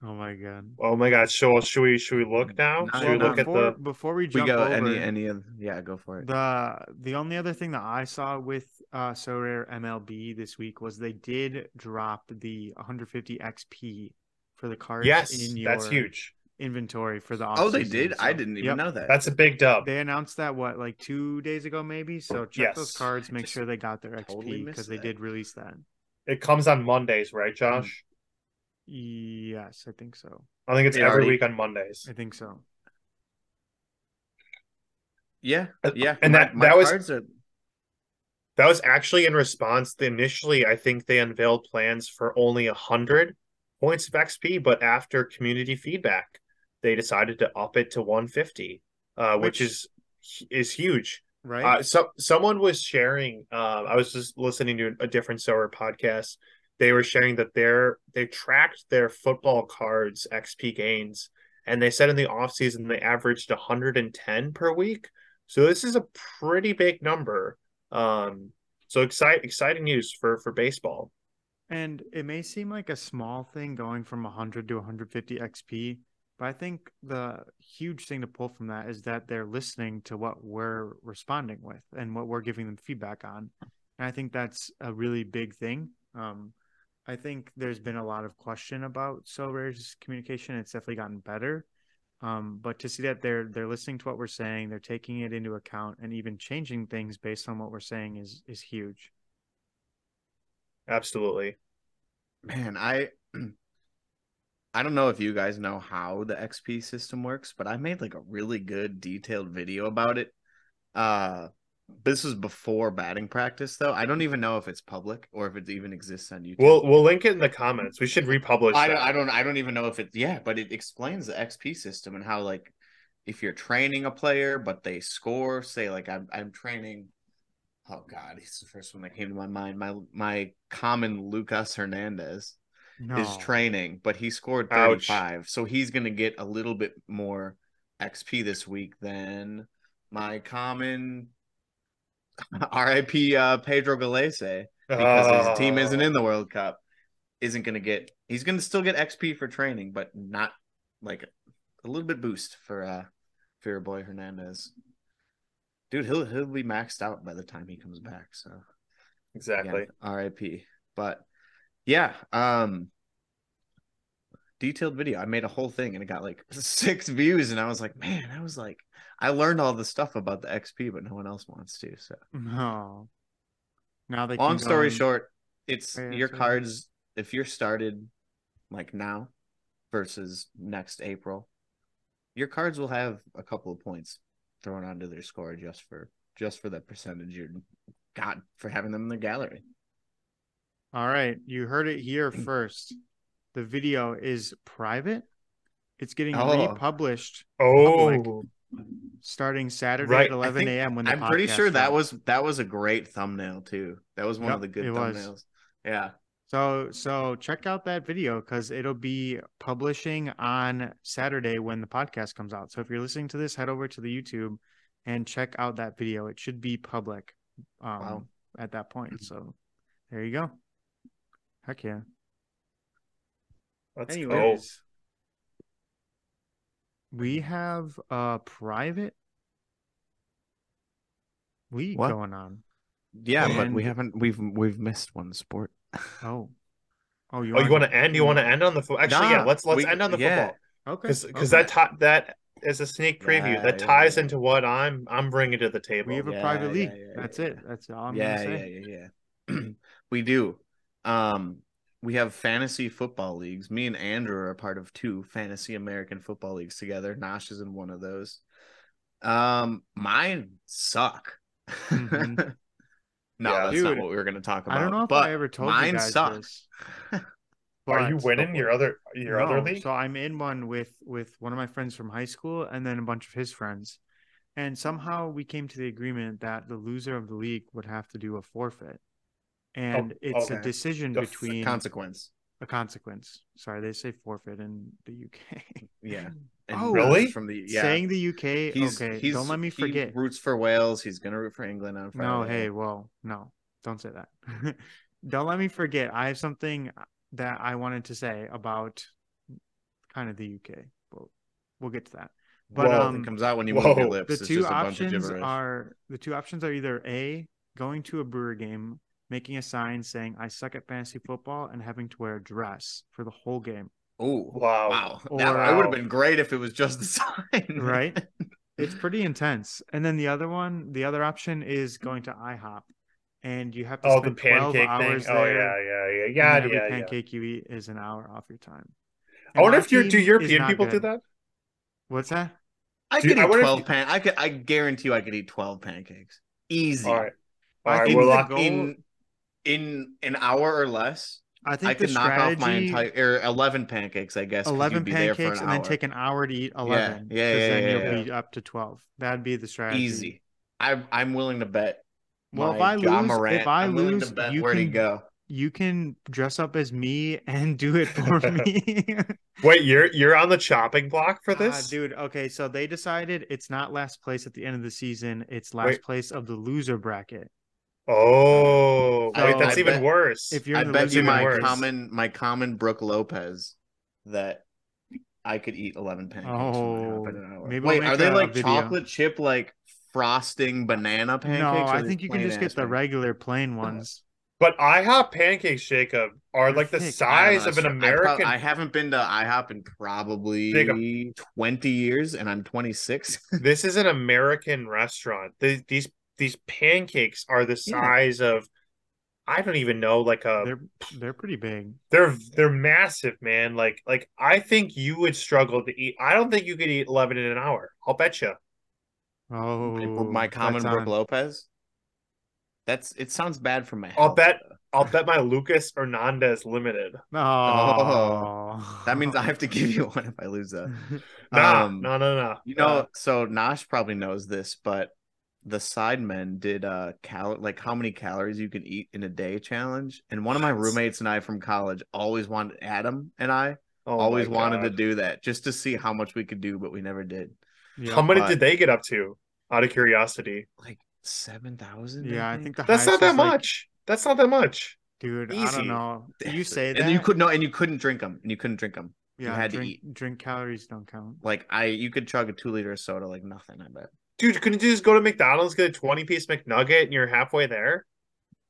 A: Oh my god.
B: Oh my God! So should we should we look now?
C: No,
B: Should we
C: no,
B: look at
A: before,
B: the?
A: before we jump We
C: go
A: over,
C: any any of yeah, go for it.
A: the the only other thing that I saw with uh Sorare MLB this week was they did drop the 150 XP for the cards
B: Yes,
A: in your
B: that's huge.
A: inventory for the
C: Oh, they
A: offseason,
C: did. I didn't even
A: Yep.
C: know that.
B: That's a big dub.
A: They announced that what like two days ago, maybe. So check those cards, make sure they got their
C: totally
A: XP
C: missed
A: because they did release that.
B: It comes on Mondays, right, Josh?
A: Yes, I think so.
B: I think it's
C: They
B: every
C: already-
B: week on Mondays.
A: I think so.
C: yeah,
B: Uh,
C: yeah.
B: and
C: my-
B: that-
C: my
B: that was-
C: cards are
B: That was actually in response. To initially, I think they unveiled plans for only hundred points of XP, but after community feedback, they decided to up it to 150, uh, which,
A: Which-
B: is is huge.
A: Right?
B: Uh, so someone was sharing. Uh, I was just listening to a different sower podcast. They were sharing that they're they tracked their football cards XP gains, and they said in the off season they averaged 110 per week. So this is a pretty big number. Um, so excite exciting news for for baseball.
A: And it may seem like a small thing going from 100 to 150 XP, but I think the huge thing to pull from that is that they're listening to what we're responding with and what we're giving them feedback on. And I think that's a really big thing. Um, I think there's been a lot of question about Sorare's communication. It's definitely gotten better. Um, but to see that they're they're listening to what we're saying, they're taking it into account and even changing things based on what we're saying is is huge.
B: Absolutely.
C: man, I I don't know if you guys know how the XP system works, but I made like a really good detailed video about it. Uh this was before batting practice though. I don't even know if it's public or if it even exists on YouTube.
B: We'll we'll link it in the comments. We should republish.
C: I
B: that.
C: don't, I don't I don't even know if it yeah, but it explains the XP system and how like if you're training a player but they score, say like I'm I'm training oh god, he's the first one that came to my mind. My my common Lucas Hernandez
A: No.
C: is training, but he scored
B: Ouch.
C: So he's gonna get a little bit more XP this week than my common RIP uh, Pedro Gallese because his team isn't
B: Oh.
C: in the World Cup, isn't going to get. He's going to still get XP for training, but not like a little bit boost for uh for your boy Hernandez. Dude, he'll he'll be maxed out by the time he comes back. So
B: exactly.
C: again, RIP. But yeah, um detailed video. I made a whole thing and it got like six views, and I was like, man, I was like, I learned all the stuff about the XP, but no one else wants to. So
A: No. Now they
C: long story
A: going-
C: short, it's
A: Yeah,
C: your
A: sorry.
C: cards if you're started like now versus next April, your cards will have a couple of points thrown onto their score just for just for that percentage you got for having them in the gallery.
A: All right, you heard it here first. The video is private. It's getting
C: Oh.
A: republished
B: Oh,
A: starting Saturday
B: Right,
A: at 11
C: think-
A: a.m. when the
C: I'm pretty
A: podcast
C: sure that was that was a great thumbnail too. That was one
A: Yep,
C: of the good
A: it was.
C: thumbnails. Yeah.
A: So so check out that video because it'll be publishing on Saturday when the podcast comes out. So if you're listening to this, head over to the YouTube and check out that video. It should be public um,
C: Wow.
A: at that point. So there you go. Heck yeah.
B: let's go.
A: Anyways, we have a private league
C: What?
A: going on.
C: Yeah, but we haven't we've we've missed one sport.
A: Oh, oh, you
B: Oh, you want to end? You want to end on the football? Actually, yeah. Let's let's
C: we-
B: end on the
C: yeah.
B: football
A: Okay,
B: because because
A: okay.
B: that ti- that is a sneak preview
C: Yeah,
B: that ties
C: yeah.
B: into what I'm I'm bringing to the table.
A: we have a
C: Yeah,
A: private league.
C: yeah,
A: That's
C: yeah,
A: it. That's all I'm
C: yeah,
A: gonna
C: yeah, yeah, yeah. we do. Um we have fantasy football leagues. Me and Andrew are a part of two fantasy American football leagues together. Nosh is in one of those. Um mine suck.
A: Mhm.
C: no,
B: Yeah.
C: that's
A: Dude,
C: not what we were going to talk about.
A: I don't know if
C: but
A: I ever told you
C: mine
A: guys
C: suck.
A: this.
B: Are you
A: but-
B: winning your other your other league?
A: So I'm in one with with one of my friends from high school and then a bunch of his friends. And somehow we came to the agreement that the loser of the league would have to do a forfait. And it's a decision
B: The
A: between
C: Consequence.
A: a consequence. Sorry, they say forfeit in the UK.
C: Yeah.
A: Oh,
B: really?
C: From the yeah.
A: Saying the UK,
C: he's,
A: okay,
C: he's,
A: don't let me
C: he
A: forget.
C: roots for Wales. He's gonna root for England on Friday.
A: No, hey, well, no, don't say that. don't let me forget. I have something that I wanted to say about kind of the UK. But we'll get to that. But
B: Whoa.
A: um,
C: it comes out when you
B: Whoa.
C: move your lips.
A: the
C: it's
A: two
C: just a bunch of
A: options are the two options are either a going to a brewer game making a sign saying i suck at fantasy football and having to wear a dress for the whole game
C: Oh
B: Wow.
C: wow!
A: Or-
C: that that would have been great if it was just the sign,
A: right it's pretty intense and then the other one the other option is going to ihop and you have to
B: Oh, the
A: spend 12
B: pancake thing.
A: hours
B: Oh
A: there
B: yeah, yeah, yeah,
A: and
B: yeah,
A: every
B: yeah, yeah.
A: pancake you eat is an hour off your time
B: I wonder if
A: my
B: you do European
A: not
B: people do that.
A: what's that
C: I
B: Dude,
C: could eat
B: wonder if
C: twelve
B: you-
C: pan. I could. I guarantee you, I could eat twelve pancakes. Easy.
B: All right, all
A: I
B: right. We're
A: the
B: locked.
A: goal-
C: in in an hour or less.
A: i think
C: I could knock off my entire or eleven pancakes. I guess
A: 11
C: you'd be there for
A: pancakes
C: an
A: and then take an hour to eat 11
C: yeah,
A: because
C: yeah,
A: then
C: yeah,
A: you'll
B: yeah.
A: be up to 12 that'd be the strategy
C: Easy. I'm I'm willing to bet.
A: Well, if I
C: Ja
A: lose- if I
C: I'm
A: lose,
C: to bet
A: you
C: where
A: can-
C: go.
A: you can dress up as me and do it for me.
B: Wait, you're you're on the chopping block for
A: Ah,
B: this,
A: dude. Okay, so they decided it's not last place at the end of the season; it's last
B: Wait.
A: place of the loser bracket.
B: Oh,
C: I-
B: wait, that's
C: I
B: even
C: bet-
B: worse.
A: If you're
C: I
A: in the
C: bet you my
B: worse.
C: common my common Brook Lopez that I could eat eleven pancakes. from
A: Oh,
C: IHOP in an hour.
A: maybe we'll
C: Wait, are they
A: a- a
C: like chocolate chip like frosting banana pancakes?
A: no, I think you can just get the regular plain ones.
B: but IHOP pancakes, Jacob, are
A: They're
B: like the
A: thick.
B: Size of an
C: sir. I prob-
B: American.
C: I, haven't been to IHOP in probably
B: Jacob.
C: 20 years, and I'm 26.
B: this is an American restaurant. These these these pancakes are the
C: Yeah.
B: size of I don't even know, like a
A: They're they're pretty big.
B: they're they're massive, man. Like like I think you would struggle to eat. I don't think you could eat eleven in an hour. I'll bet you.
A: Oh,
C: my common
A: that's Brook.
C: Lopez. That's it. Sounds bad for my.
B: I'll bet- I'll bet my Lucas Hernandez limited.
A: Oh,
C: That means I have to give you one if I lose that.
B: Nah,
C: Um,
B: no, no, no.
C: You know,
B: Uh,
C: so Nash probably knows this, but the Sidemen did uh cal like how many calories you can eat in a day challenge, and one of my roommates and I from college always wanted Adam and I
B: oh
C: always wanted to do that just to see how much we could do, but we never did.
A: Yeah.
B: How many
C: but-
B: did they get up to? Out of curiosity,
C: Like seven thousand.
A: Yeah, I think the
B: that's
A: highest
B: not that
A: is, like-
B: much. That's not that much.
A: dude. I don't know. You say that,
C: and you could no, and you couldn't drink them, and you couldn't drink them.
A: yeah,
C: had to
A: drink,
C: eat.
A: drink calories don't count.
C: Like I, you could chug a two liter of soda like nothing. I bet.
B: Dude, couldn't you just go to McDonald's, get a 20 piece McNugget, and you're halfway there?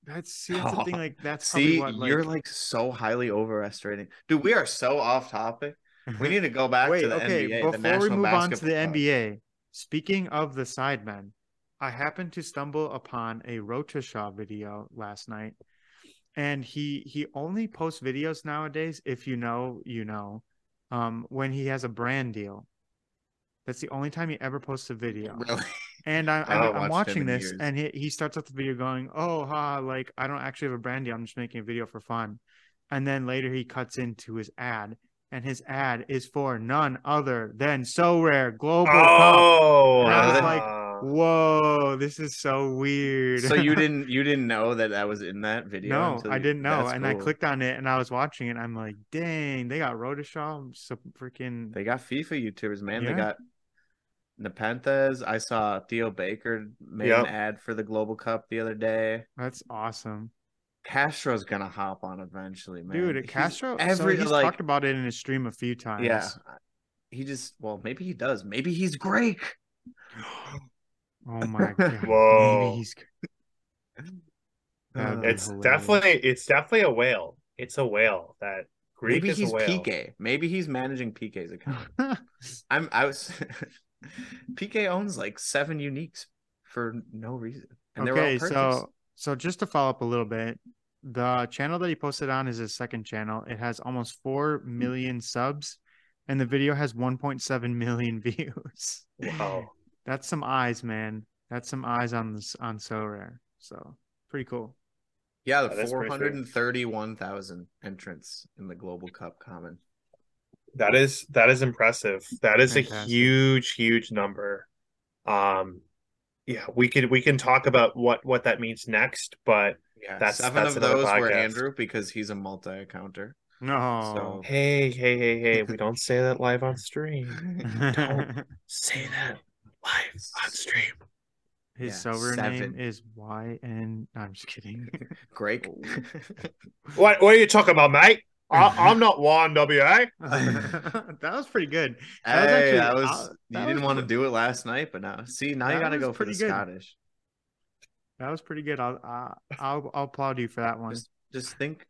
A: That's see, that's the thing. Like that's
C: See,
A: what, like,
C: you're like so highly overestimating, dude. We are so off topic. We need to go back
A: Wait,
C: to the
A: okay.
C: NBA. the
A: Before we
C: National
A: move on to the
C: Basketball Cup.
A: NBA, speaking of the sidemen, I happened to stumble upon a Rotashaw video last night, and he he only posts videos nowadays. If you know, you know, um, when he has a brand deal. That's the only time he ever posts a video.
C: Really?
A: And I,
B: I
A: I'm watching this,
C: years.
A: and he, he starts off the video going, "Oh, ha, like I don't actually have a brand deal. I'm just making a video for fun." And then later he cuts into his ad, and his ad is for none other than Sorare Global Cup.
B: Oh,
A: And I was like, Whoa, this is so weird.
C: so you didn't you didn't know that that was in that video?
A: no, I didn't know, and I clicked on it, and I was watching it. I'm like, dang, they got Rotashaw, so freaking.
C: They got FIFA YouTubers, man. They got Nepenthez. I saw Theo Baker made
B: Yep.
C: an ad for the Global Cup the other day.
A: That's awesome,
C: Castro's gonna hop on eventually, man.
A: dude.
C: He's
A: Castro,
C: every
A: so he's
C: like,
A: talked about it in his stream a few times.
C: yeah. He just well, maybe he does. Maybe he's Greek.
A: Oh my god.
B: Whoa.
A: Maybe he's.
B: It's
A: hilarious.
B: definitely it's definitely a whale. It's a whale. That Greek
C: Maybe
B: is
C: he's
B: a whale.
C: PK. Maybe he's managing PK's account. I'm I was PK owns like seven uniques for no reason. And they're all
A: okay,
C: purchased.
A: so so just to follow up a little bit, the channel that he posted on is his second channel. It has almost four million subs, and the video has 1.7 million views.
B: Wow.
A: That's some eyes, man. That's some eyes on this on Sorare. So pretty cool.
C: yeah,
B: Yeah,
C: the
B: that's
C: four
B: pretty sweet.
C: hundred and thirty-one thousand entrants in the Global Cup common.
B: That is that is impressive. That is a huge, huge number. Um yeah, we could we can talk about what what that means next, but
C: Yeah,
B: That's-
C: seven
B: that's
C: of
B: another
C: those were. Andrew because he's a multi-accounter.
A: No.
C: So-
B: hey, hey, hey, hey, we don't say that live on stream. Don't say that live on stream.
A: His
C: Yeah,
A: silver name is Y N. No, I'm just kidding.
C: Greg.
B: What what are you talking about, mate? I, I'm not one WA.
A: that was pretty good. That was
C: Hey,
A: actually-
C: that was
A: uh,
C: you
A: that
C: didn't
A: was
C: want to do it last night, but now see now you got to go for the
A: good.
C: Scottish.
A: That was pretty good. I'll uh, I'll I'll applaud you for that one.
C: Just just think,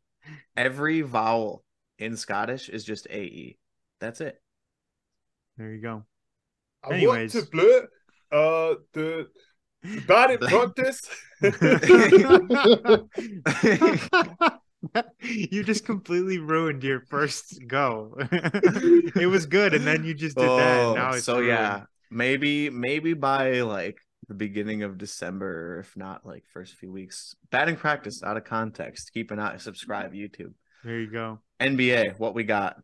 C: every vowel in Scottish is just AE. That's it.
A: There you go.
B: I
A: Anyways.
B: want to play uh the batting practice.
A: you just completely ruined your first go. it was good, and then you just did that. And oh, now
C: Oh,
A: it's
C: so
A: ruined.
C: yeah, maybe maybe by like the beginning of December, if not like first few weeks. Batting practice out of context. Keep an eye. Subscribe YouTube.
A: There you go.
C: NBA. What we got?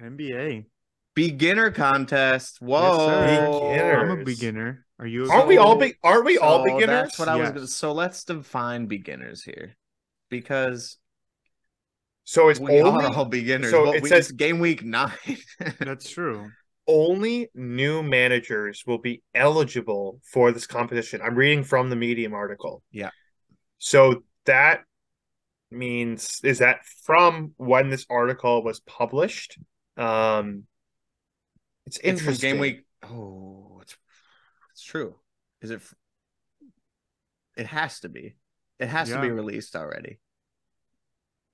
A: NBA.
C: Beginner contest.
A: Yes,
C: Whoa.
A: sir. I'm a beginner. Are you? A
B: aren't we all be aren't we all beginners?
C: That's what I was gonna so let's define beginners here. Because
B: so it's
C: we
B: only
C: are all beginners.
B: so
C: but
B: it
C: we,
B: says-
C: it's game week nine.
A: That's true.
B: only new managers will be eligible for this competition. I'm reading from the Medium article.
C: Yeah.
B: So that means is that from when this article was published? Um it's
C: It's
B: interesting.
C: game week. Oh, it's it's true. Is it? It has to be. It has to be released already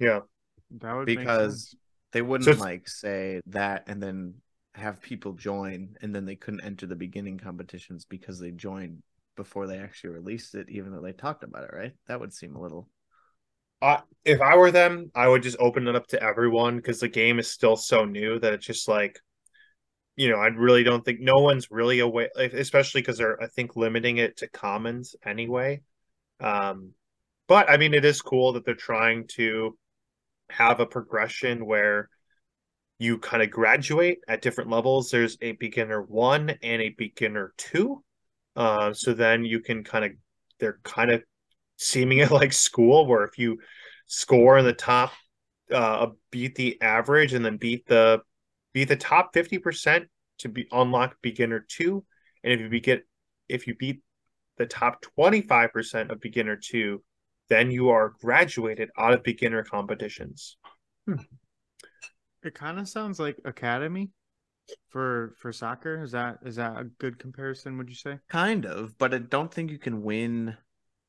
B: Yeah.
A: That would
C: because they wouldn't
B: it's-
C: like say that and then have people join and then they couldn't enter the beginning competitions because they joined before they actually released it, even though they talked about it. Right? That would seem a little.
B: Uh, if I were them, I would just open it up to everyone because the game is still so new that it's just like, you know, I really don't think no one's really aware, especially because they're I think limiting it to commons anyway. Um, but I mean, it is cool that they're trying to have a progression where you kind of graduate at different levels. There's a beginner one and a beginner two. Uh, so then you can kind of they're kind of seeming it like school where if you score in the top uh beat the average and then beat the beat the top 50% to be unlock beginner 2 and if you get if you beat the top 25% of beginner 2 then you are graduated out of beginner competitions
A: It kind of sounds like academy for for soccer. Is that is that a good comparison? Would you say?
C: Kind of, but I don't think you can win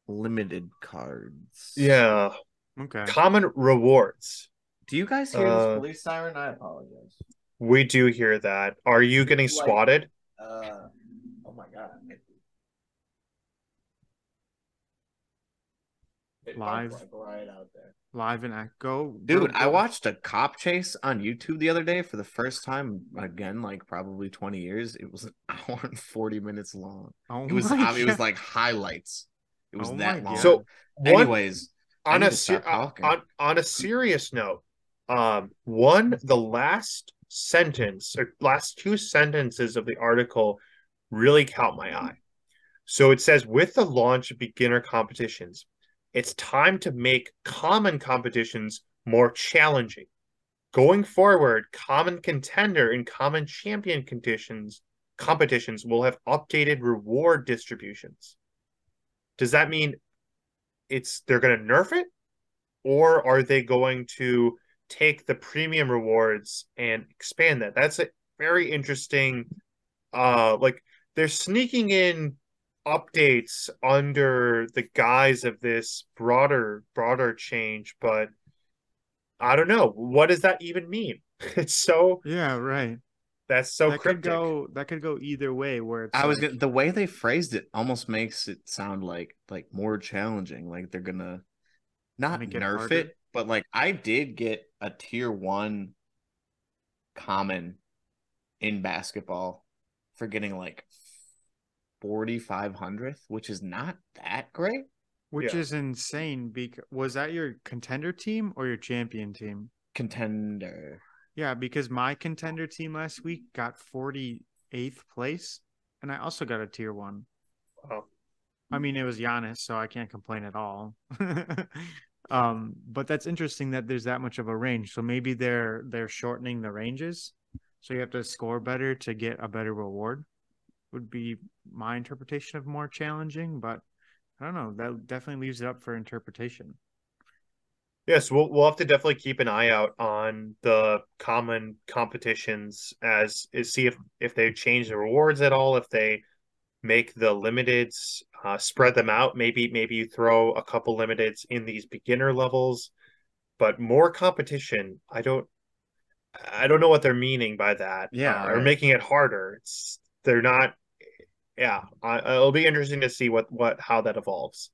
C: limited cards.
B: yeah
A: Okay.
B: common rewards
C: Do you guys hear
B: Uh,
C: this police siren? I apologize.
B: we do hear that are you getting
C: Like-
B: swatted
C: Uh, oh my god. It, it
A: Live.
C: like, right out there.
A: Live and act. Go,
C: Dude,
A: go,
C: I watched a cop chase on YouTube the other day for the first time again, like probably 20 years. It was an hour and 40 minutes long.
A: Oh
C: It was
A: my
C: it was like highlights. It was
A: Oh
C: that
A: my
C: long.
A: God.
B: so
C: anyways, I
B: on a ser- on on a serious note, um, one the last sentence or last two sentences of the article really caught my eye. So it says, with the launch of beginner competitions, it's time to make common competitions more challenging. Going forward, common contender and common champion conditions competitions will have updated reward distributions. Does that mean it's they're going to nerf it or are they going to take the premium rewards and expand that that's a very interesting uh like they're sneaking in updates under the guise of this broader broader change but i don't know what does that even mean it's so
A: Yeah, right.
B: that's so
A: that
B: cryptic
A: could go. That could go either way. Where it's
C: I was gonna, the way they phrased it almost makes it sound like like more challenging. Like they're gonna not
A: Make
C: nerf
A: harder?
C: it, but like I did get a tier one common in basketball for getting like forty five hundredth, which is not that great.
A: which
B: Yeah.
A: is insane. Because was that your contender team or your champion team?
C: Contender.
A: Yeah, because my contender team last week got 48th place, and I also got a tier one.
B: Oh.
A: I mean, it was Giannis, so I can't complain at all. um, but that's interesting that there's that much of a range. So maybe they're they're shortening the ranges, so you have to score better to get a better reward. Would be my interpretation of more challenging, but I don't know. That definitely leaves it up for interpretation.
B: Yes, we'll we'll have to definitely keep an eye out on the common competitions as is see if if they change the rewards at all, if they make the limiteds uh, spread them out. Maybe maybe you throw a couple limiteds in these beginner levels, but more competition. I don't I don't know what they're meaning by that.
C: Yeah,
B: uh, or making it harder. It's they're not. Yeah, I, it'll be interesting to see what what how that evolves.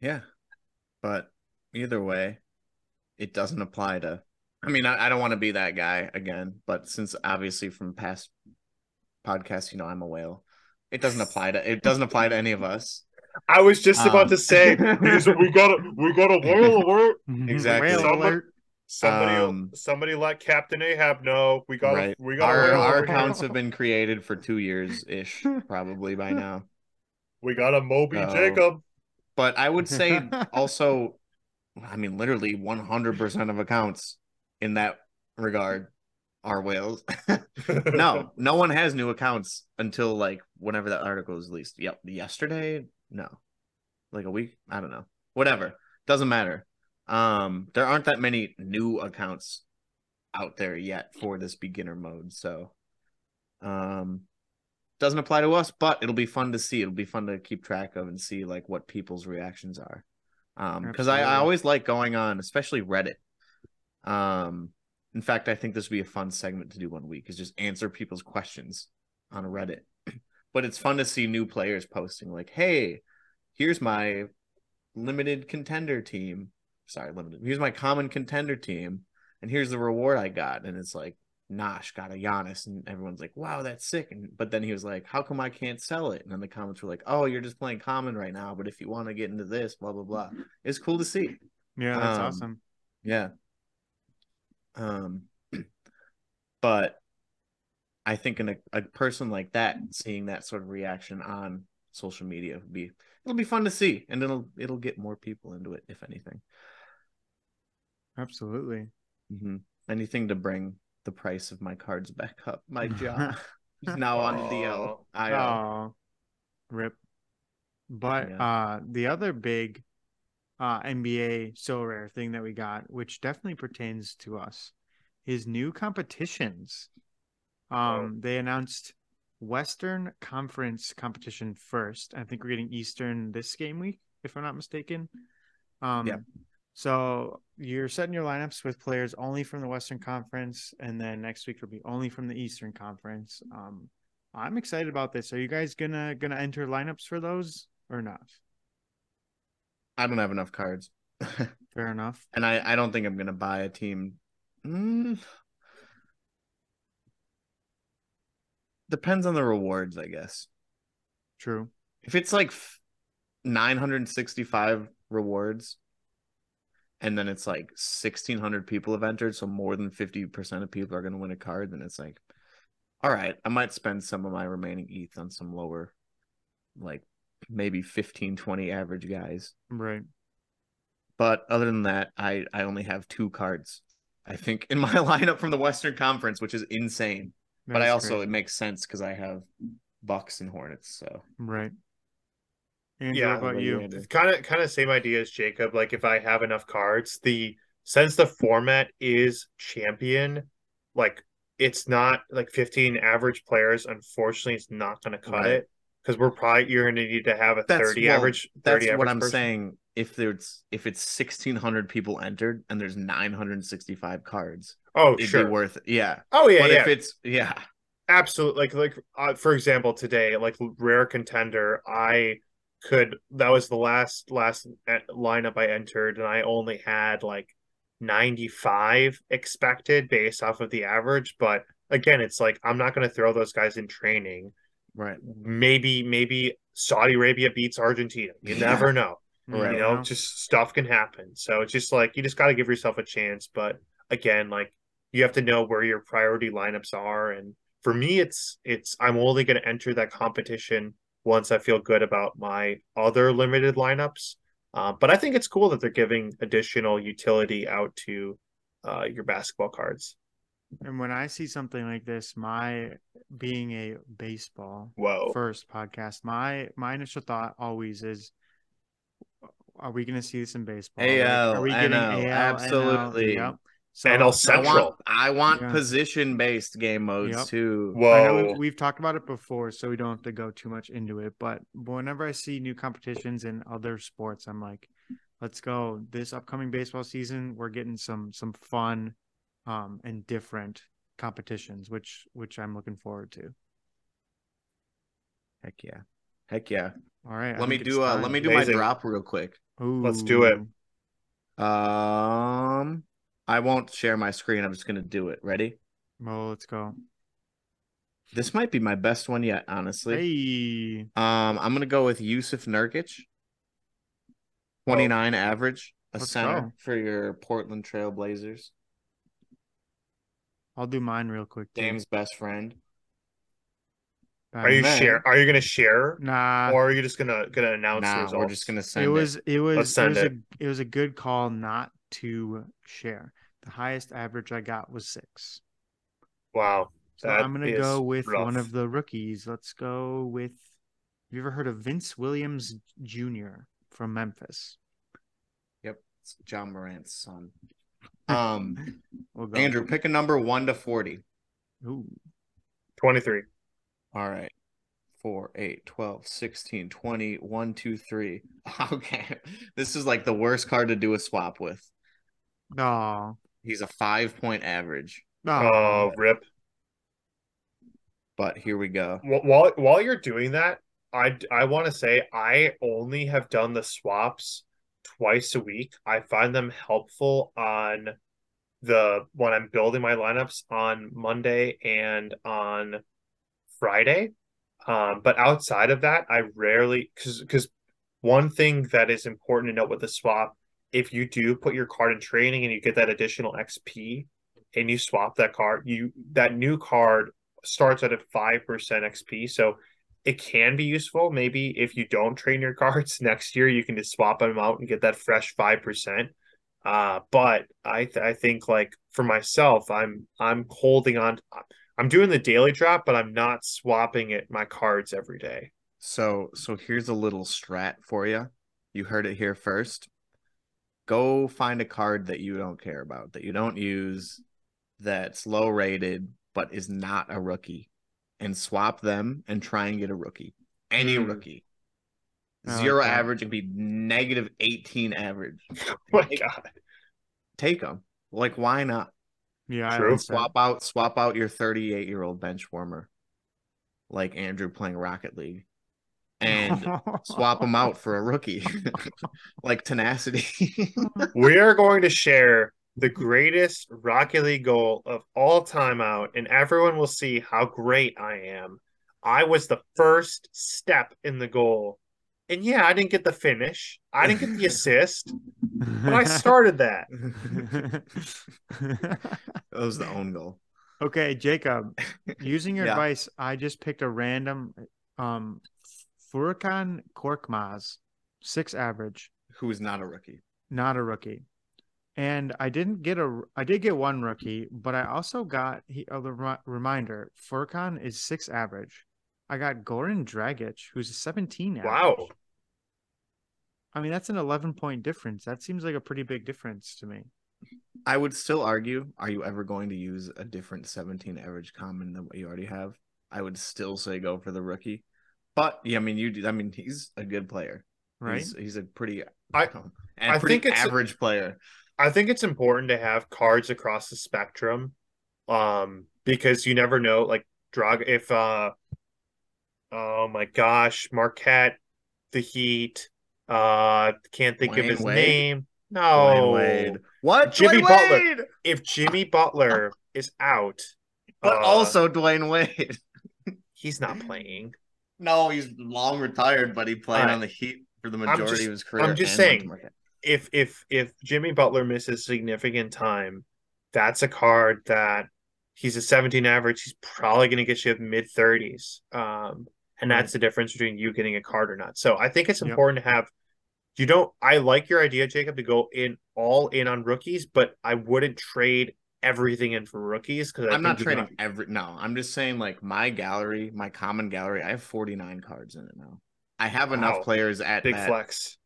C: Yeah. But either way, it doesn't apply to. I mean, I, I don't want to be that guy again, but since obviously from past podcasts, you know, I'm a whale. It doesn't apply to. It doesn't apply to any of us.
B: I was just about
C: Um,
B: to say we got a we got a whale alert.
C: Exactly.
A: Whale alert.
B: Somebody,
C: Um,
B: somebody let Captain Ahab know. We got,
C: right.
B: we got,
C: Our our accounts have been created for two years ish, probably by now.
B: We got a Moby
C: So-
B: Jacob.
C: But I would say also, I mean, literally 100% of accounts in that regard are whales. no, no one has new accounts until like whenever that article was released. Yep, yesterday. No, like a week. I don't know. Whatever. Doesn't matter. Um, there aren't that many new accounts out there yet for this beginner mode. So, um, doesn't apply to us, but it'll be fun to see. It'll be fun to keep track of and see like what people's reactions are. Um, because I, I always like going on, especially Reddit. Um, in fact, I think this would be a fun segment to do one week is just answer people's questions on Reddit. but it's fun to see new players posting like, "Hey, here's my limited contender team. Sorry, limited. Here's my common contender team, and here's the reward I got." And it's like, Nosh got a Giannis, and everyone's like, "Wow, that's sick!" And but then he was like, "How come I can't sell it?" And then the comments were like, "Oh, you're just playing common right now, but if you want to get into this, blah blah blah." It's cool to see.
A: Yeah, that's
C: Um,
A: awesome.
C: Yeah. Um, but I think in a, a person like that, seeing that sort of reaction on social media would be it'll be fun to see, and it'll it'll get more people into it, if anything.
A: Absolutely.
C: hmm Anything to bring the price of my cards back up. My job is now on
B: Oh.
C: DL. I
A: Oh, rip. But
C: Yeah.
A: uh, the other big uh, NBA Sorare thing that we got, which definitely pertains to us, is new competitions. Um, they announced Western Conference competition first. I think we're getting Eastern this game week, if I'm not mistaken. Um,
C: Yeah.
A: So you're setting your lineups with players only from the Western Conference, and then next week will be only from the Eastern Conference. Um, I'm excited about this. Are you guys gonna gonna enter lineups for those or not?
C: I don't have enough cards,
A: Fair enough.
C: and I I don't think I'm gonna buy a team. Mm. Depends on the rewards, I guess.
A: True.
C: if it's like f- 965 rewards and then it's like 1600 people have entered so more than 50% of people are going to win a card then it's like all right i might spend some of my remaining eth on some lower like maybe 15 20 average guys
A: Right.
C: but other than that i i only have two cards i think in my lineup from the western conference which is insane but i also
A: great.
C: it makes sense because i have bucks and hornets so
A: right. Andrew,
B: Yeah,
A: about you?
C: you had.
B: It's kind of kind of same idea as Jacob. Like if I have enough cards, the since the format is champion, like it's not like 15 average players. Unfortunately, it's not going to cut
C: Right.
B: it because we're probably you're going to need to have a
C: That's
B: 30
C: well,
B: average. 30
C: That's
B: average
C: what I'm
B: person.
C: saying. If there's if it's 1600 people entered and there's 965 cards,
B: Oh
C: it'd
B: sure.
C: be worth it. Yeah.
B: oh yeah,
C: but
B: yeah.
C: if it's yeah,
B: Absolutely. Like like uh, for example, today, like rare contender, I could that was the last last e- lineup I entered, and I only had like 95 expected based off of the average. But again, it's like I'm not going to throw those guys in training.
C: right.
B: Maybe maybe Saudi Arabia beats Argentina. You
C: Yeah.
B: never know.
C: Right.
B: You know, just stuff can happen. So it's just like you just got to give yourself a chance. But again, like you have to know where your priority lineups are. And for me, it's it's I'm only going to enter that competition once I feel good about my other limited lineups. Uh, but I think it's cool that they're giving additional utility out to uh, your basketball cards.
A: And when I see something like this, my being a baseball
B: Whoa.
A: first podcast, my my initial thought always is, are we going to see this in baseball? Like,
C: AL,
A: are we getting AL,
C: absolutely.
A: NL? Yep. So
B: NL
C: I
B: Central.
C: want, I want
A: Yeah.
C: position based game modes
A: Yep.
C: too.
A: I know
B: Whoa.
A: we've, we've talked about it before, so we don't have to go too much into it. But whenever I see new competitions in other sports, I'm like, let's go. This upcoming baseball season, we're getting some some fun um and different competitions, which which I'm looking forward to.
C: Heck yeah. Heck yeah.
A: All right. I
C: Let me do uh let me do
B: Amazing.
C: my drop real quick.
B: Let's do it.
C: Um I won't share my screen. I'm just gonna do it. Ready?
A: Well, let's go.
C: This might be my best one yet, honestly.
A: Hey.
C: Um, I'm gonna go with Jusuf Nurkic. 29 average, a
A: Let's
C: center
A: go.
C: for your Portland Trail Blazers.
A: I'll do mine real quick. too.
C: Dame's best friend.
B: Are you
C: man.
B: share? Are you gonna share,
A: Nah.
B: or are you just gonna gonna announce the
C: Nah,
B: results?
C: we're just gonna send
A: it was it was
B: Let's
A: it was a it was a good call not to share. The highest average I got was six.
B: Wow.
A: So I'm gonna go with one of the rookies. Let's go with. Have you ever heard of Vince Williams Jr. from Memphis?
C: Yep, it's Ja Morant's son. Um,
A: We'll.
C: Andrew, pick a number one to forty.
A: Ooh.
B: Twenty-three.
C: All right. 4, 8, 12, 16, 20, 1, 2, 3. Okay. This is like the worst card to do a swap with.
A: No.
C: He's a five point average,
A: No.
B: Oh, rip.
C: but here we go.
B: While while you're doing that, I I want to say I only have done the swaps twice a week. I find them helpful on the when I'm building my lineups on Monday and on Friday. Um, but outside of that, I rarely because because one thing that is important to note with the swap, if you do put your card in training and you get that additional XP and you swap that card, you that new card starts at a five percent XP. So it can be useful. Maybe if you don't train your cards next year, you can just swap them out and get that fresh five percent. Uh, but I th- I think like for myself, I'm I'm holding on. I'm doing the daily drop, but I'm not swapping it my cards every day.
C: So so here's a little strat for you. You heard it here first. Go find a card that you don't care about, that you don't use, that's low rated but is not a rookie, and swap them and try and get a rookie. Any
B: Hmm.
C: rookie.
A: I
C: Zero
A: that.
C: average and be negative 18 average.
B: Oh my
C: Take-
B: god.
C: Take them. Like why not?
A: Yeah. I
B: True.
A: like.
C: Swap out swap out your 38 year old bench warmer, like Andrew playing Rocket League, and swap them out for a rookie, like Tenacity.
B: We are going to share the greatest Rocket League goal of all time out, and everyone will see how great I am. I was the first step in the goal. And yeah, I didn't get the finish. I didn't get the assist, but I started that.
C: that was the own goal.
A: okay, Jacob. Using your
C: Yeah.
A: advice, I just picked a random um Furkan Korkmaz, six average,
C: Who is not a rookie?
A: not a rookie. And I didn't get a I did get one rookie, but I also got he, a remi- reminder. Furkan is six average. I got Goran Dragic, who's a 17 average.
B: Wow.
A: I mean, that's an 11 point difference. That seems like a pretty big difference to me.
C: I would still argue, are you ever going to use a different 17 average common than what you already have? I would still say go for the rookie. But yeah, I mean, you. I mean, he's a good player,
A: Right?
C: He's, he's a pretty,
B: I-
C: and a
B: I
C: pretty
B: think it's-
C: average player.
B: I think it's important to have cards across the spectrum. Um, because you never know, like drug if uh oh my gosh, Marquette, the Heat, uh can't think of his
C: Wade?
B: name. No
C: Dwyane Wade. What?
B: Jimmy
C: Dwayne
B: Butler.
C: Wade!
B: if Jimmy Butler is out,
C: But
B: uh,
C: also Dwyane Wade.
B: he's not playing.
C: No, he's long retired, but he played
B: Alright.
C: on the Heat for the majority
B: just-
C: of his career.
B: I'm just
C: and went to
B: saying. If if if Jimmy Butler misses significant time, that's a card that he's a 17 average. He's probably going to get you mid 30s. Um, and that's the difference between you getting a card or not. So I think it's
A: Yep.
B: important to have. You don't. I like your idea, Jacob, to go in all in on rookies, but I wouldn't trade everything in for rookies because
C: I'm not trading every. No, I'm just saying like my gallery, my common gallery. I have 49 cards in it now. I have enough
B: Wow.
C: players at
B: big
C: that-
B: flex.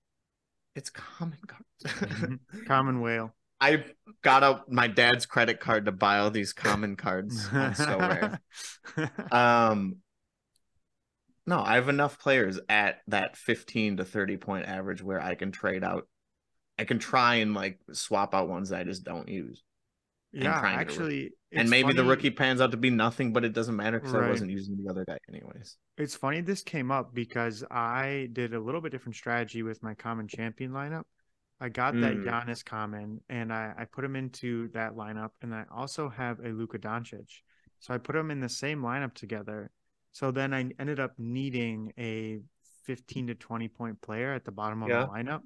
C: It's common cards.
A: Mhm. Common whale.
C: I got out my dad's credit card to buy all these common cards on Sorare. Um, no, I have enough players at that 15 to 30 point average where I can trade out. I can try and like swap out ones that I just don't use.
A: Yeah,
C: and get a
A: actually,
C: and maybe the rookie pans out to be nothing, but it doesn't matter because I wasn't using the other guy anyways.
A: It's funny this came up because I did a little bit different strategy with my common champion lineup. I got that
B: Mm.
A: Giannis common and I, I put him into that lineup, and I also have a Luka Doncic. So I put them in the same lineup together. So then I ended up needing a 15 to 20 point player at the bottom of
B: Yeah.
A: my lineup.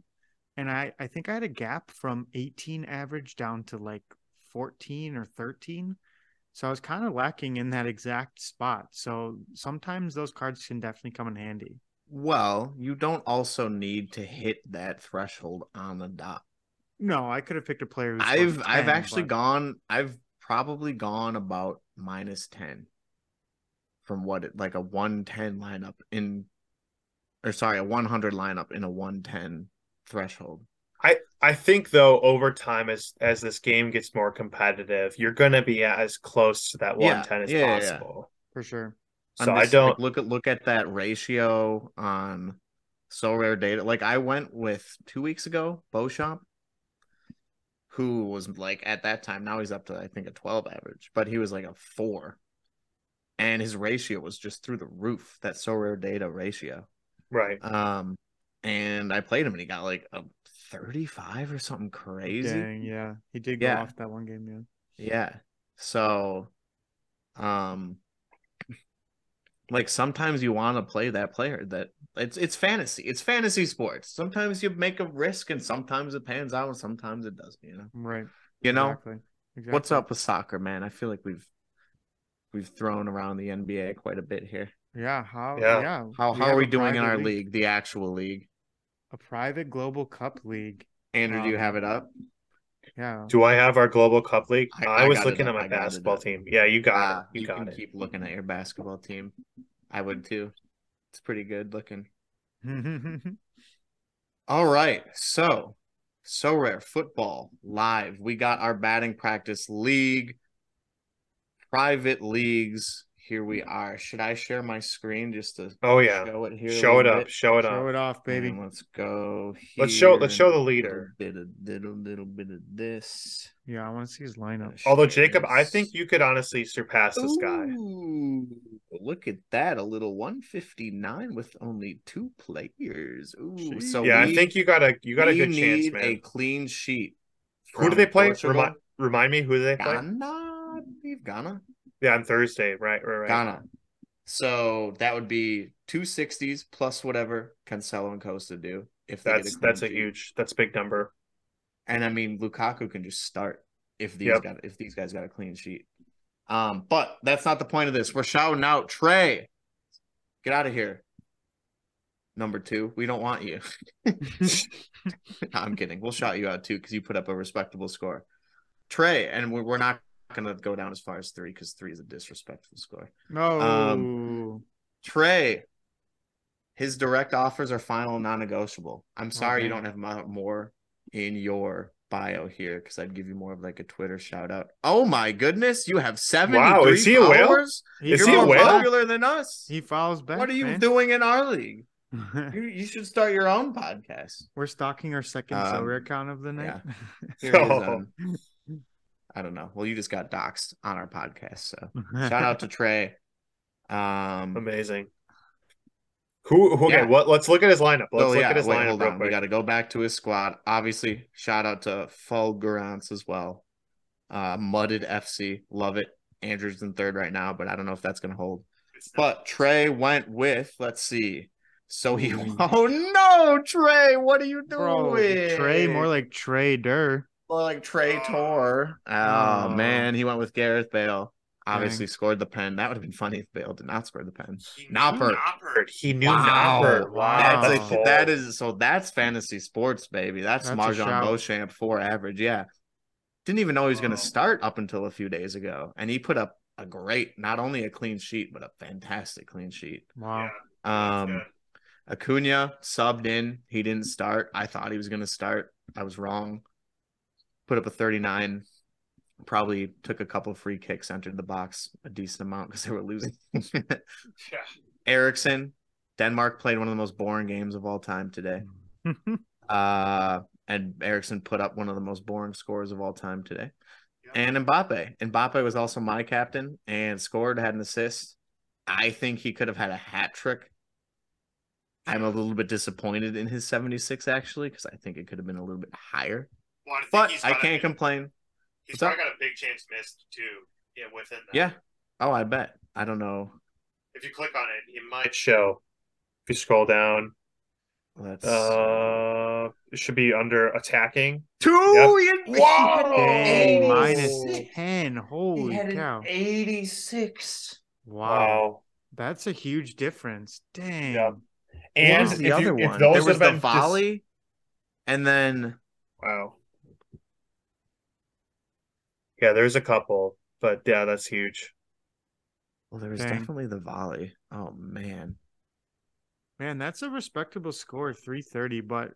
A: And I, I think I had a gap from 18 average down to like 14 or 13. So I was kind of lacking in that exact spot. So sometimes those cards can definitely come in handy.
C: Well, you don't also need to hit that threshold on the dot.
A: No, I could have picked a player who's
C: I've
A: worth
C: I've actually
A: but-
C: gone I've probably gone about minus 10 from what it like a 110 lineup in or sorry, a 100 lineup in a 110 threshold.
B: I I think though over time as as this game gets more competitive, you're gonna be as close to that
C: Yeah,
B: 110 as
C: yeah, yeah, yeah.
B: possible.
A: for sure.
B: So
C: I'm
B: I don't.
C: look at look at that ratio on Sorare data. Like I went with two weeks ago, Beauchamp, who was like at that time. Now he's up to I think a 12 average, but he was like a four, and his ratio was just through the roof. That Sorare data ratio.
B: Right.
C: Um, and I played him, and he got like a 35 or something crazy.
A: Dang, yeah. He did go
C: Yeah.
A: off that one game, yeah.
C: Yeah. So, um, like sometimes you want to play that player that it's it's fantasy. It's fantasy sports. Sometimes you make a risk, and sometimes it pans out, and sometimes it doesn't. You know.
A: Right.
C: You know
A: exactly. exactly.
C: what's up with soccer, man? I feel like we've we've thrown around the NBA quite a bit here.
A: Yeah. How?
B: Yeah.
A: Yeah.
C: How how
A: have
C: are we doing in
A: private
C: our league, the actual league?
A: A private global cup league.
C: Andrew, do you
A: Um,
C: have it up?
A: Yeah.
B: Do I have our global cup league?
C: I-
B: I,
C: I
B: was looking at my basketball team. Yeah, you got
C: Ah,
B: it. You, got
C: can
B: it.
C: keep looking at your basketball team. I would too. It's pretty good looking. All right. So, Sorare football live. We got our batting practice league, private leagues. Here we are. Should I share my screen just to
B: Oh yeah.
C: show it here?
B: Show it up.
C: bit?
B: Show it
A: Show
B: up.
A: Show it off, baby.
C: And let's go.
B: Let's show. Let's show the
C: Little
B: leader.
C: bit of little little bit of this.
A: Yeah, I want to see his lineup.
B: Although Jacob, I think you could honestly surpass this guy.
C: Look at that. A little 159 with only two players. Ooh, so
B: Yeah, I think you got a you got a
C: we
B: good chance, man.
C: A clean sheet.
B: Who do they play?
C: Portugal.
B: Remind remind me who do they play?
C: Ghana, I believe Ghana.
B: Yeah, on Thursday. Right, right, right.
C: Ghana. So that would be two sixties plus whatever Cancelo and Costa do if they
B: That's
C: a
B: that's a huge. That's a big number.
C: And I mean, Lukaku can just start if these
B: Yep.
C: got if these guys got a clean sheet. Um, but that's not the point of this. We're shouting out Trey. Get out of here. Number two, we don't want you. No, I'm kidding. We'll shout you out too because you put up a respectable score. Trey, and we're, we're not gonna go down as far as three because three is a disrespectful score.
A: No.
C: Um, Trey, his direct offers are final non-negotiable. I'm sorry you don't have more in your bio here because I'd give you more of like a Twitter shout out. Oh my goodness, you have 73
B: Wow, is he a whale?
A: he
B: Is
C: You're
B: he a
C: more
A: follows
B: whale?
A: back.
C: popular than us.
A: He follows back.
C: what are you
A: man.
C: doing in our league? You, you should start your own podcast.
A: We're stalking our second
C: Um,
A: account of the night.
C: Here is,
B: Oh.
C: um, I don't know. Well, you just got doxxed on our podcast, so shout out to Trey. Um,
B: Amazing. Who? who okay,
C: Yeah.
B: what? Let's look at his lineup. Let's
C: oh
B: look
C: yeah,
B: at his
C: wait,
B: lineup real quick.
C: We got to go back to his squad. Obviously, shout out to Fulgurance as well. Uh, Mudded FC, love it. Andrew's in third right now, but I don't know if that's gonna hold. But Trey went with, let's see. So he, oh no, Trey, what are you doing?
A: Bro, Trey, more like Trey Trader.
C: More like Trey Tor. Oh,
A: Oh.
C: man, he went with Gareth Bale. Obviously scored the pen. That would have been funny if Bale did not score the pen.
B: He
C: Noppert.
B: Noppert. He knew
C: Wow.
B: Noppert. Wow.
C: That's a,
B: bold.
C: that is so that's fantasy sports, baby. That's,
A: That's
C: Marjan
A: shout.
C: Beauchamp four average. Yeah. Didn't even know he was going
B: Wow.
C: to start up until a few days ago, and he put up a great, not only a clean sheet, but a fantastic clean sheet.
A: Wow.
B: Yeah,
C: Um. Acuna subbed in. He didn't start. I thought he was going to start. I was wrong. Put up a 39. Probably took a couple free kicks, entered the box a decent amount because they were losing.
B: yeah.
C: Eriksen, Denmark played one of the most boring games of all time today. Uh, and Eriksen put up one of the most boring scores of all time today. And Mbappe. Mbappe was also my captain and scored, had an assist. I think he could have had a hat trick. I'm a little bit disappointed in his 76 actually, because I think it could have been a little bit higher.
B: Well, I
C: But I can't
B: big-
C: complain.
B: He's
C: What's up?
B: probably got a big chance missed too. Yeah, within that.
C: Yeah. Oh, I bet. I don't know.
B: If you click on it, it might show. If you scroll down,
C: Let's
B: uh, it should be under attacking.
C: two.
B: Yep.
C: he-
B: Whoa!
A: Dang,
B: Oh.
A: minus 10. Holy
C: he had
A: cow.
C: 86.
A: Wow.
B: Wow.
A: That's a huge difference. Dang.
B: Yep.
C: What
B: And
C: was the other
B: you, if
C: one?
B: those
C: There was
B: have
C: the
B: been dis-
C: volley, and then
B: wow. Yeah, there's a couple, but yeah, that's huge.
C: well, there was
A: Dang.
C: definitely the volley. Oh man,
A: Man, that's a respectable score, 330, but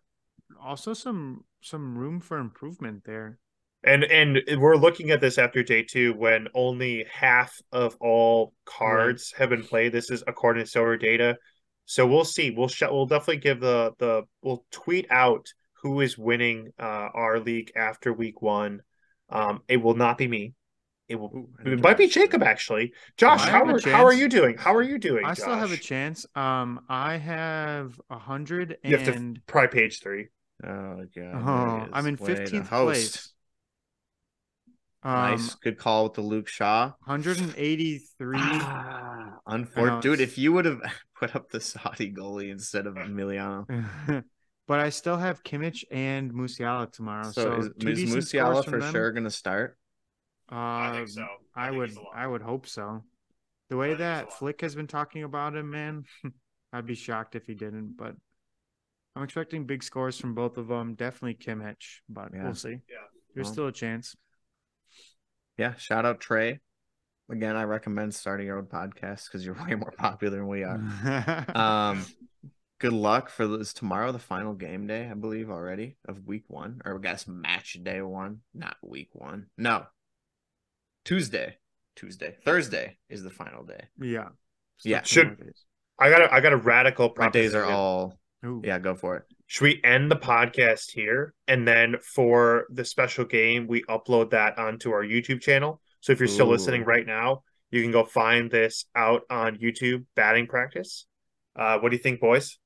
A: also some some room for improvement there.
B: And and we're looking at this after day two when only half of all cards have been played. This is according to Silver Data. So we'll see. We'll sh- we'll definitely give the the we'll tweet out who is winning uh, our league after week one. Um, it will not be me. It will.
A: Ooh,
B: It might be Jacob actually. Josh, how are, how are you doing? How are you doing?
A: I still have a chance. Um, I have a hundred
B: You have to
A: and
B: Probably page three.
C: oh god,
A: oh, I'm in
C: is. Way to
A: 15th place. Um,
C: nice, good call with the Luke Shaw.
A: 183.
C: Ah, unfortunate, dude. If you would have put up the Saudi goalie instead of Emiliano,
A: but I still have Kimmich and Musiala tomorrow.
C: so,
A: So,
C: is, is Musiala for
A: them.
C: sure going to start?
B: I think
A: Um,
B: so.
A: I,
B: think
A: would
B: he's a lock.
A: I would hope so. The way
B: think he's a
A: that. Flick has been talking about him, man, I'd be shocked if he didn't. But I'm expecting big scores from both of them. Definitely Kimmich, but
C: Yeah.
A: we'll see.
B: Yeah.
A: There's
C: Well.
A: still a chance.
C: Yeah, shout out Trey. Again, I recommend starting your own podcast because you're way more popular than we are. Um, good luck for this tomorrow, the final game day, I believe already of week one, or I guess match day one, not week one. No, Tuesday, Tuesday, Thursday is the final day.
A: yeah.
C: Yeah.
B: Should-
A: days.
B: I got a I got a radical
C: My days are all
A: Ooh.
C: yeah. Go for it.
B: Should we end the podcast here and then for the special game we upload that onto our YouTube channel? So if you're still listening right now, you can go find this out on YouTube batting practice. Uh, what do you think, boys?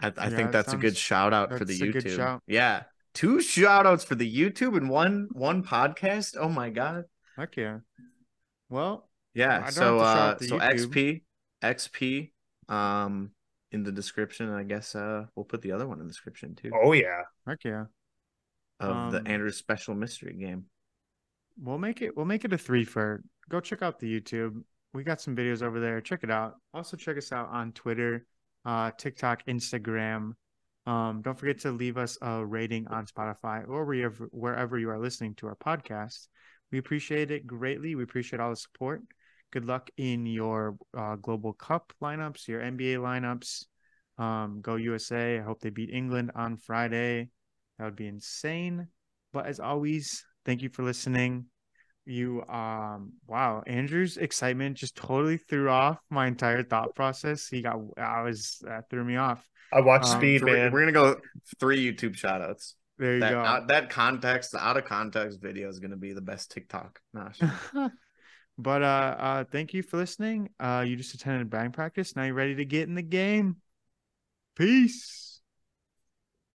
C: I, I
A: Yeah,
C: think
A: that
C: that's a good shout out for the
A: that's a good
C: YouTube.
A: shout.
C: Yeah, two shout outs for the YouTube and one one podcast. Oh my god.
A: Heck yeah. Well,
C: Yeah.
A: I
C: so
A: have to shout
C: uh so
A: YouTube.
C: XP XP um in the description. I guess uh we'll put the other one in the description too
B: Oh yeah.
A: heck yeah.
C: of
A: um,
C: the Andrews special mystery game.
A: We'll make it we'll make it a three for go check out the YouTube. We got some videos over there. Check it out. Also check us out on Twitter, uh, TikTok, Instagram. Um, don't forget to leave us a rating on Spotify or wherever you are listening to our podcast. We appreciate it greatly. We appreciate all the support. Good luck in your uh, Global Cup lineups, your NBA lineups. Um, go USA. I hope they beat England on Friday. That would be insane. But as always, thank you for listening. You um wow, Andrew's excitement just totally threw off my entire thought process. He got I was that threw me off.
B: I watched
A: Um,
B: Speed,
C: So we're,
B: man.
C: we're gonna go three YouTube shout outs.
A: There you
C: That
A: go.
C: out, that context, the out of context video is gonna be the best TikTok. Nah, shit.
A: but uh uh thank you for listening. Uh you just attended batting practice. Now you're ready to get in the game. Peace.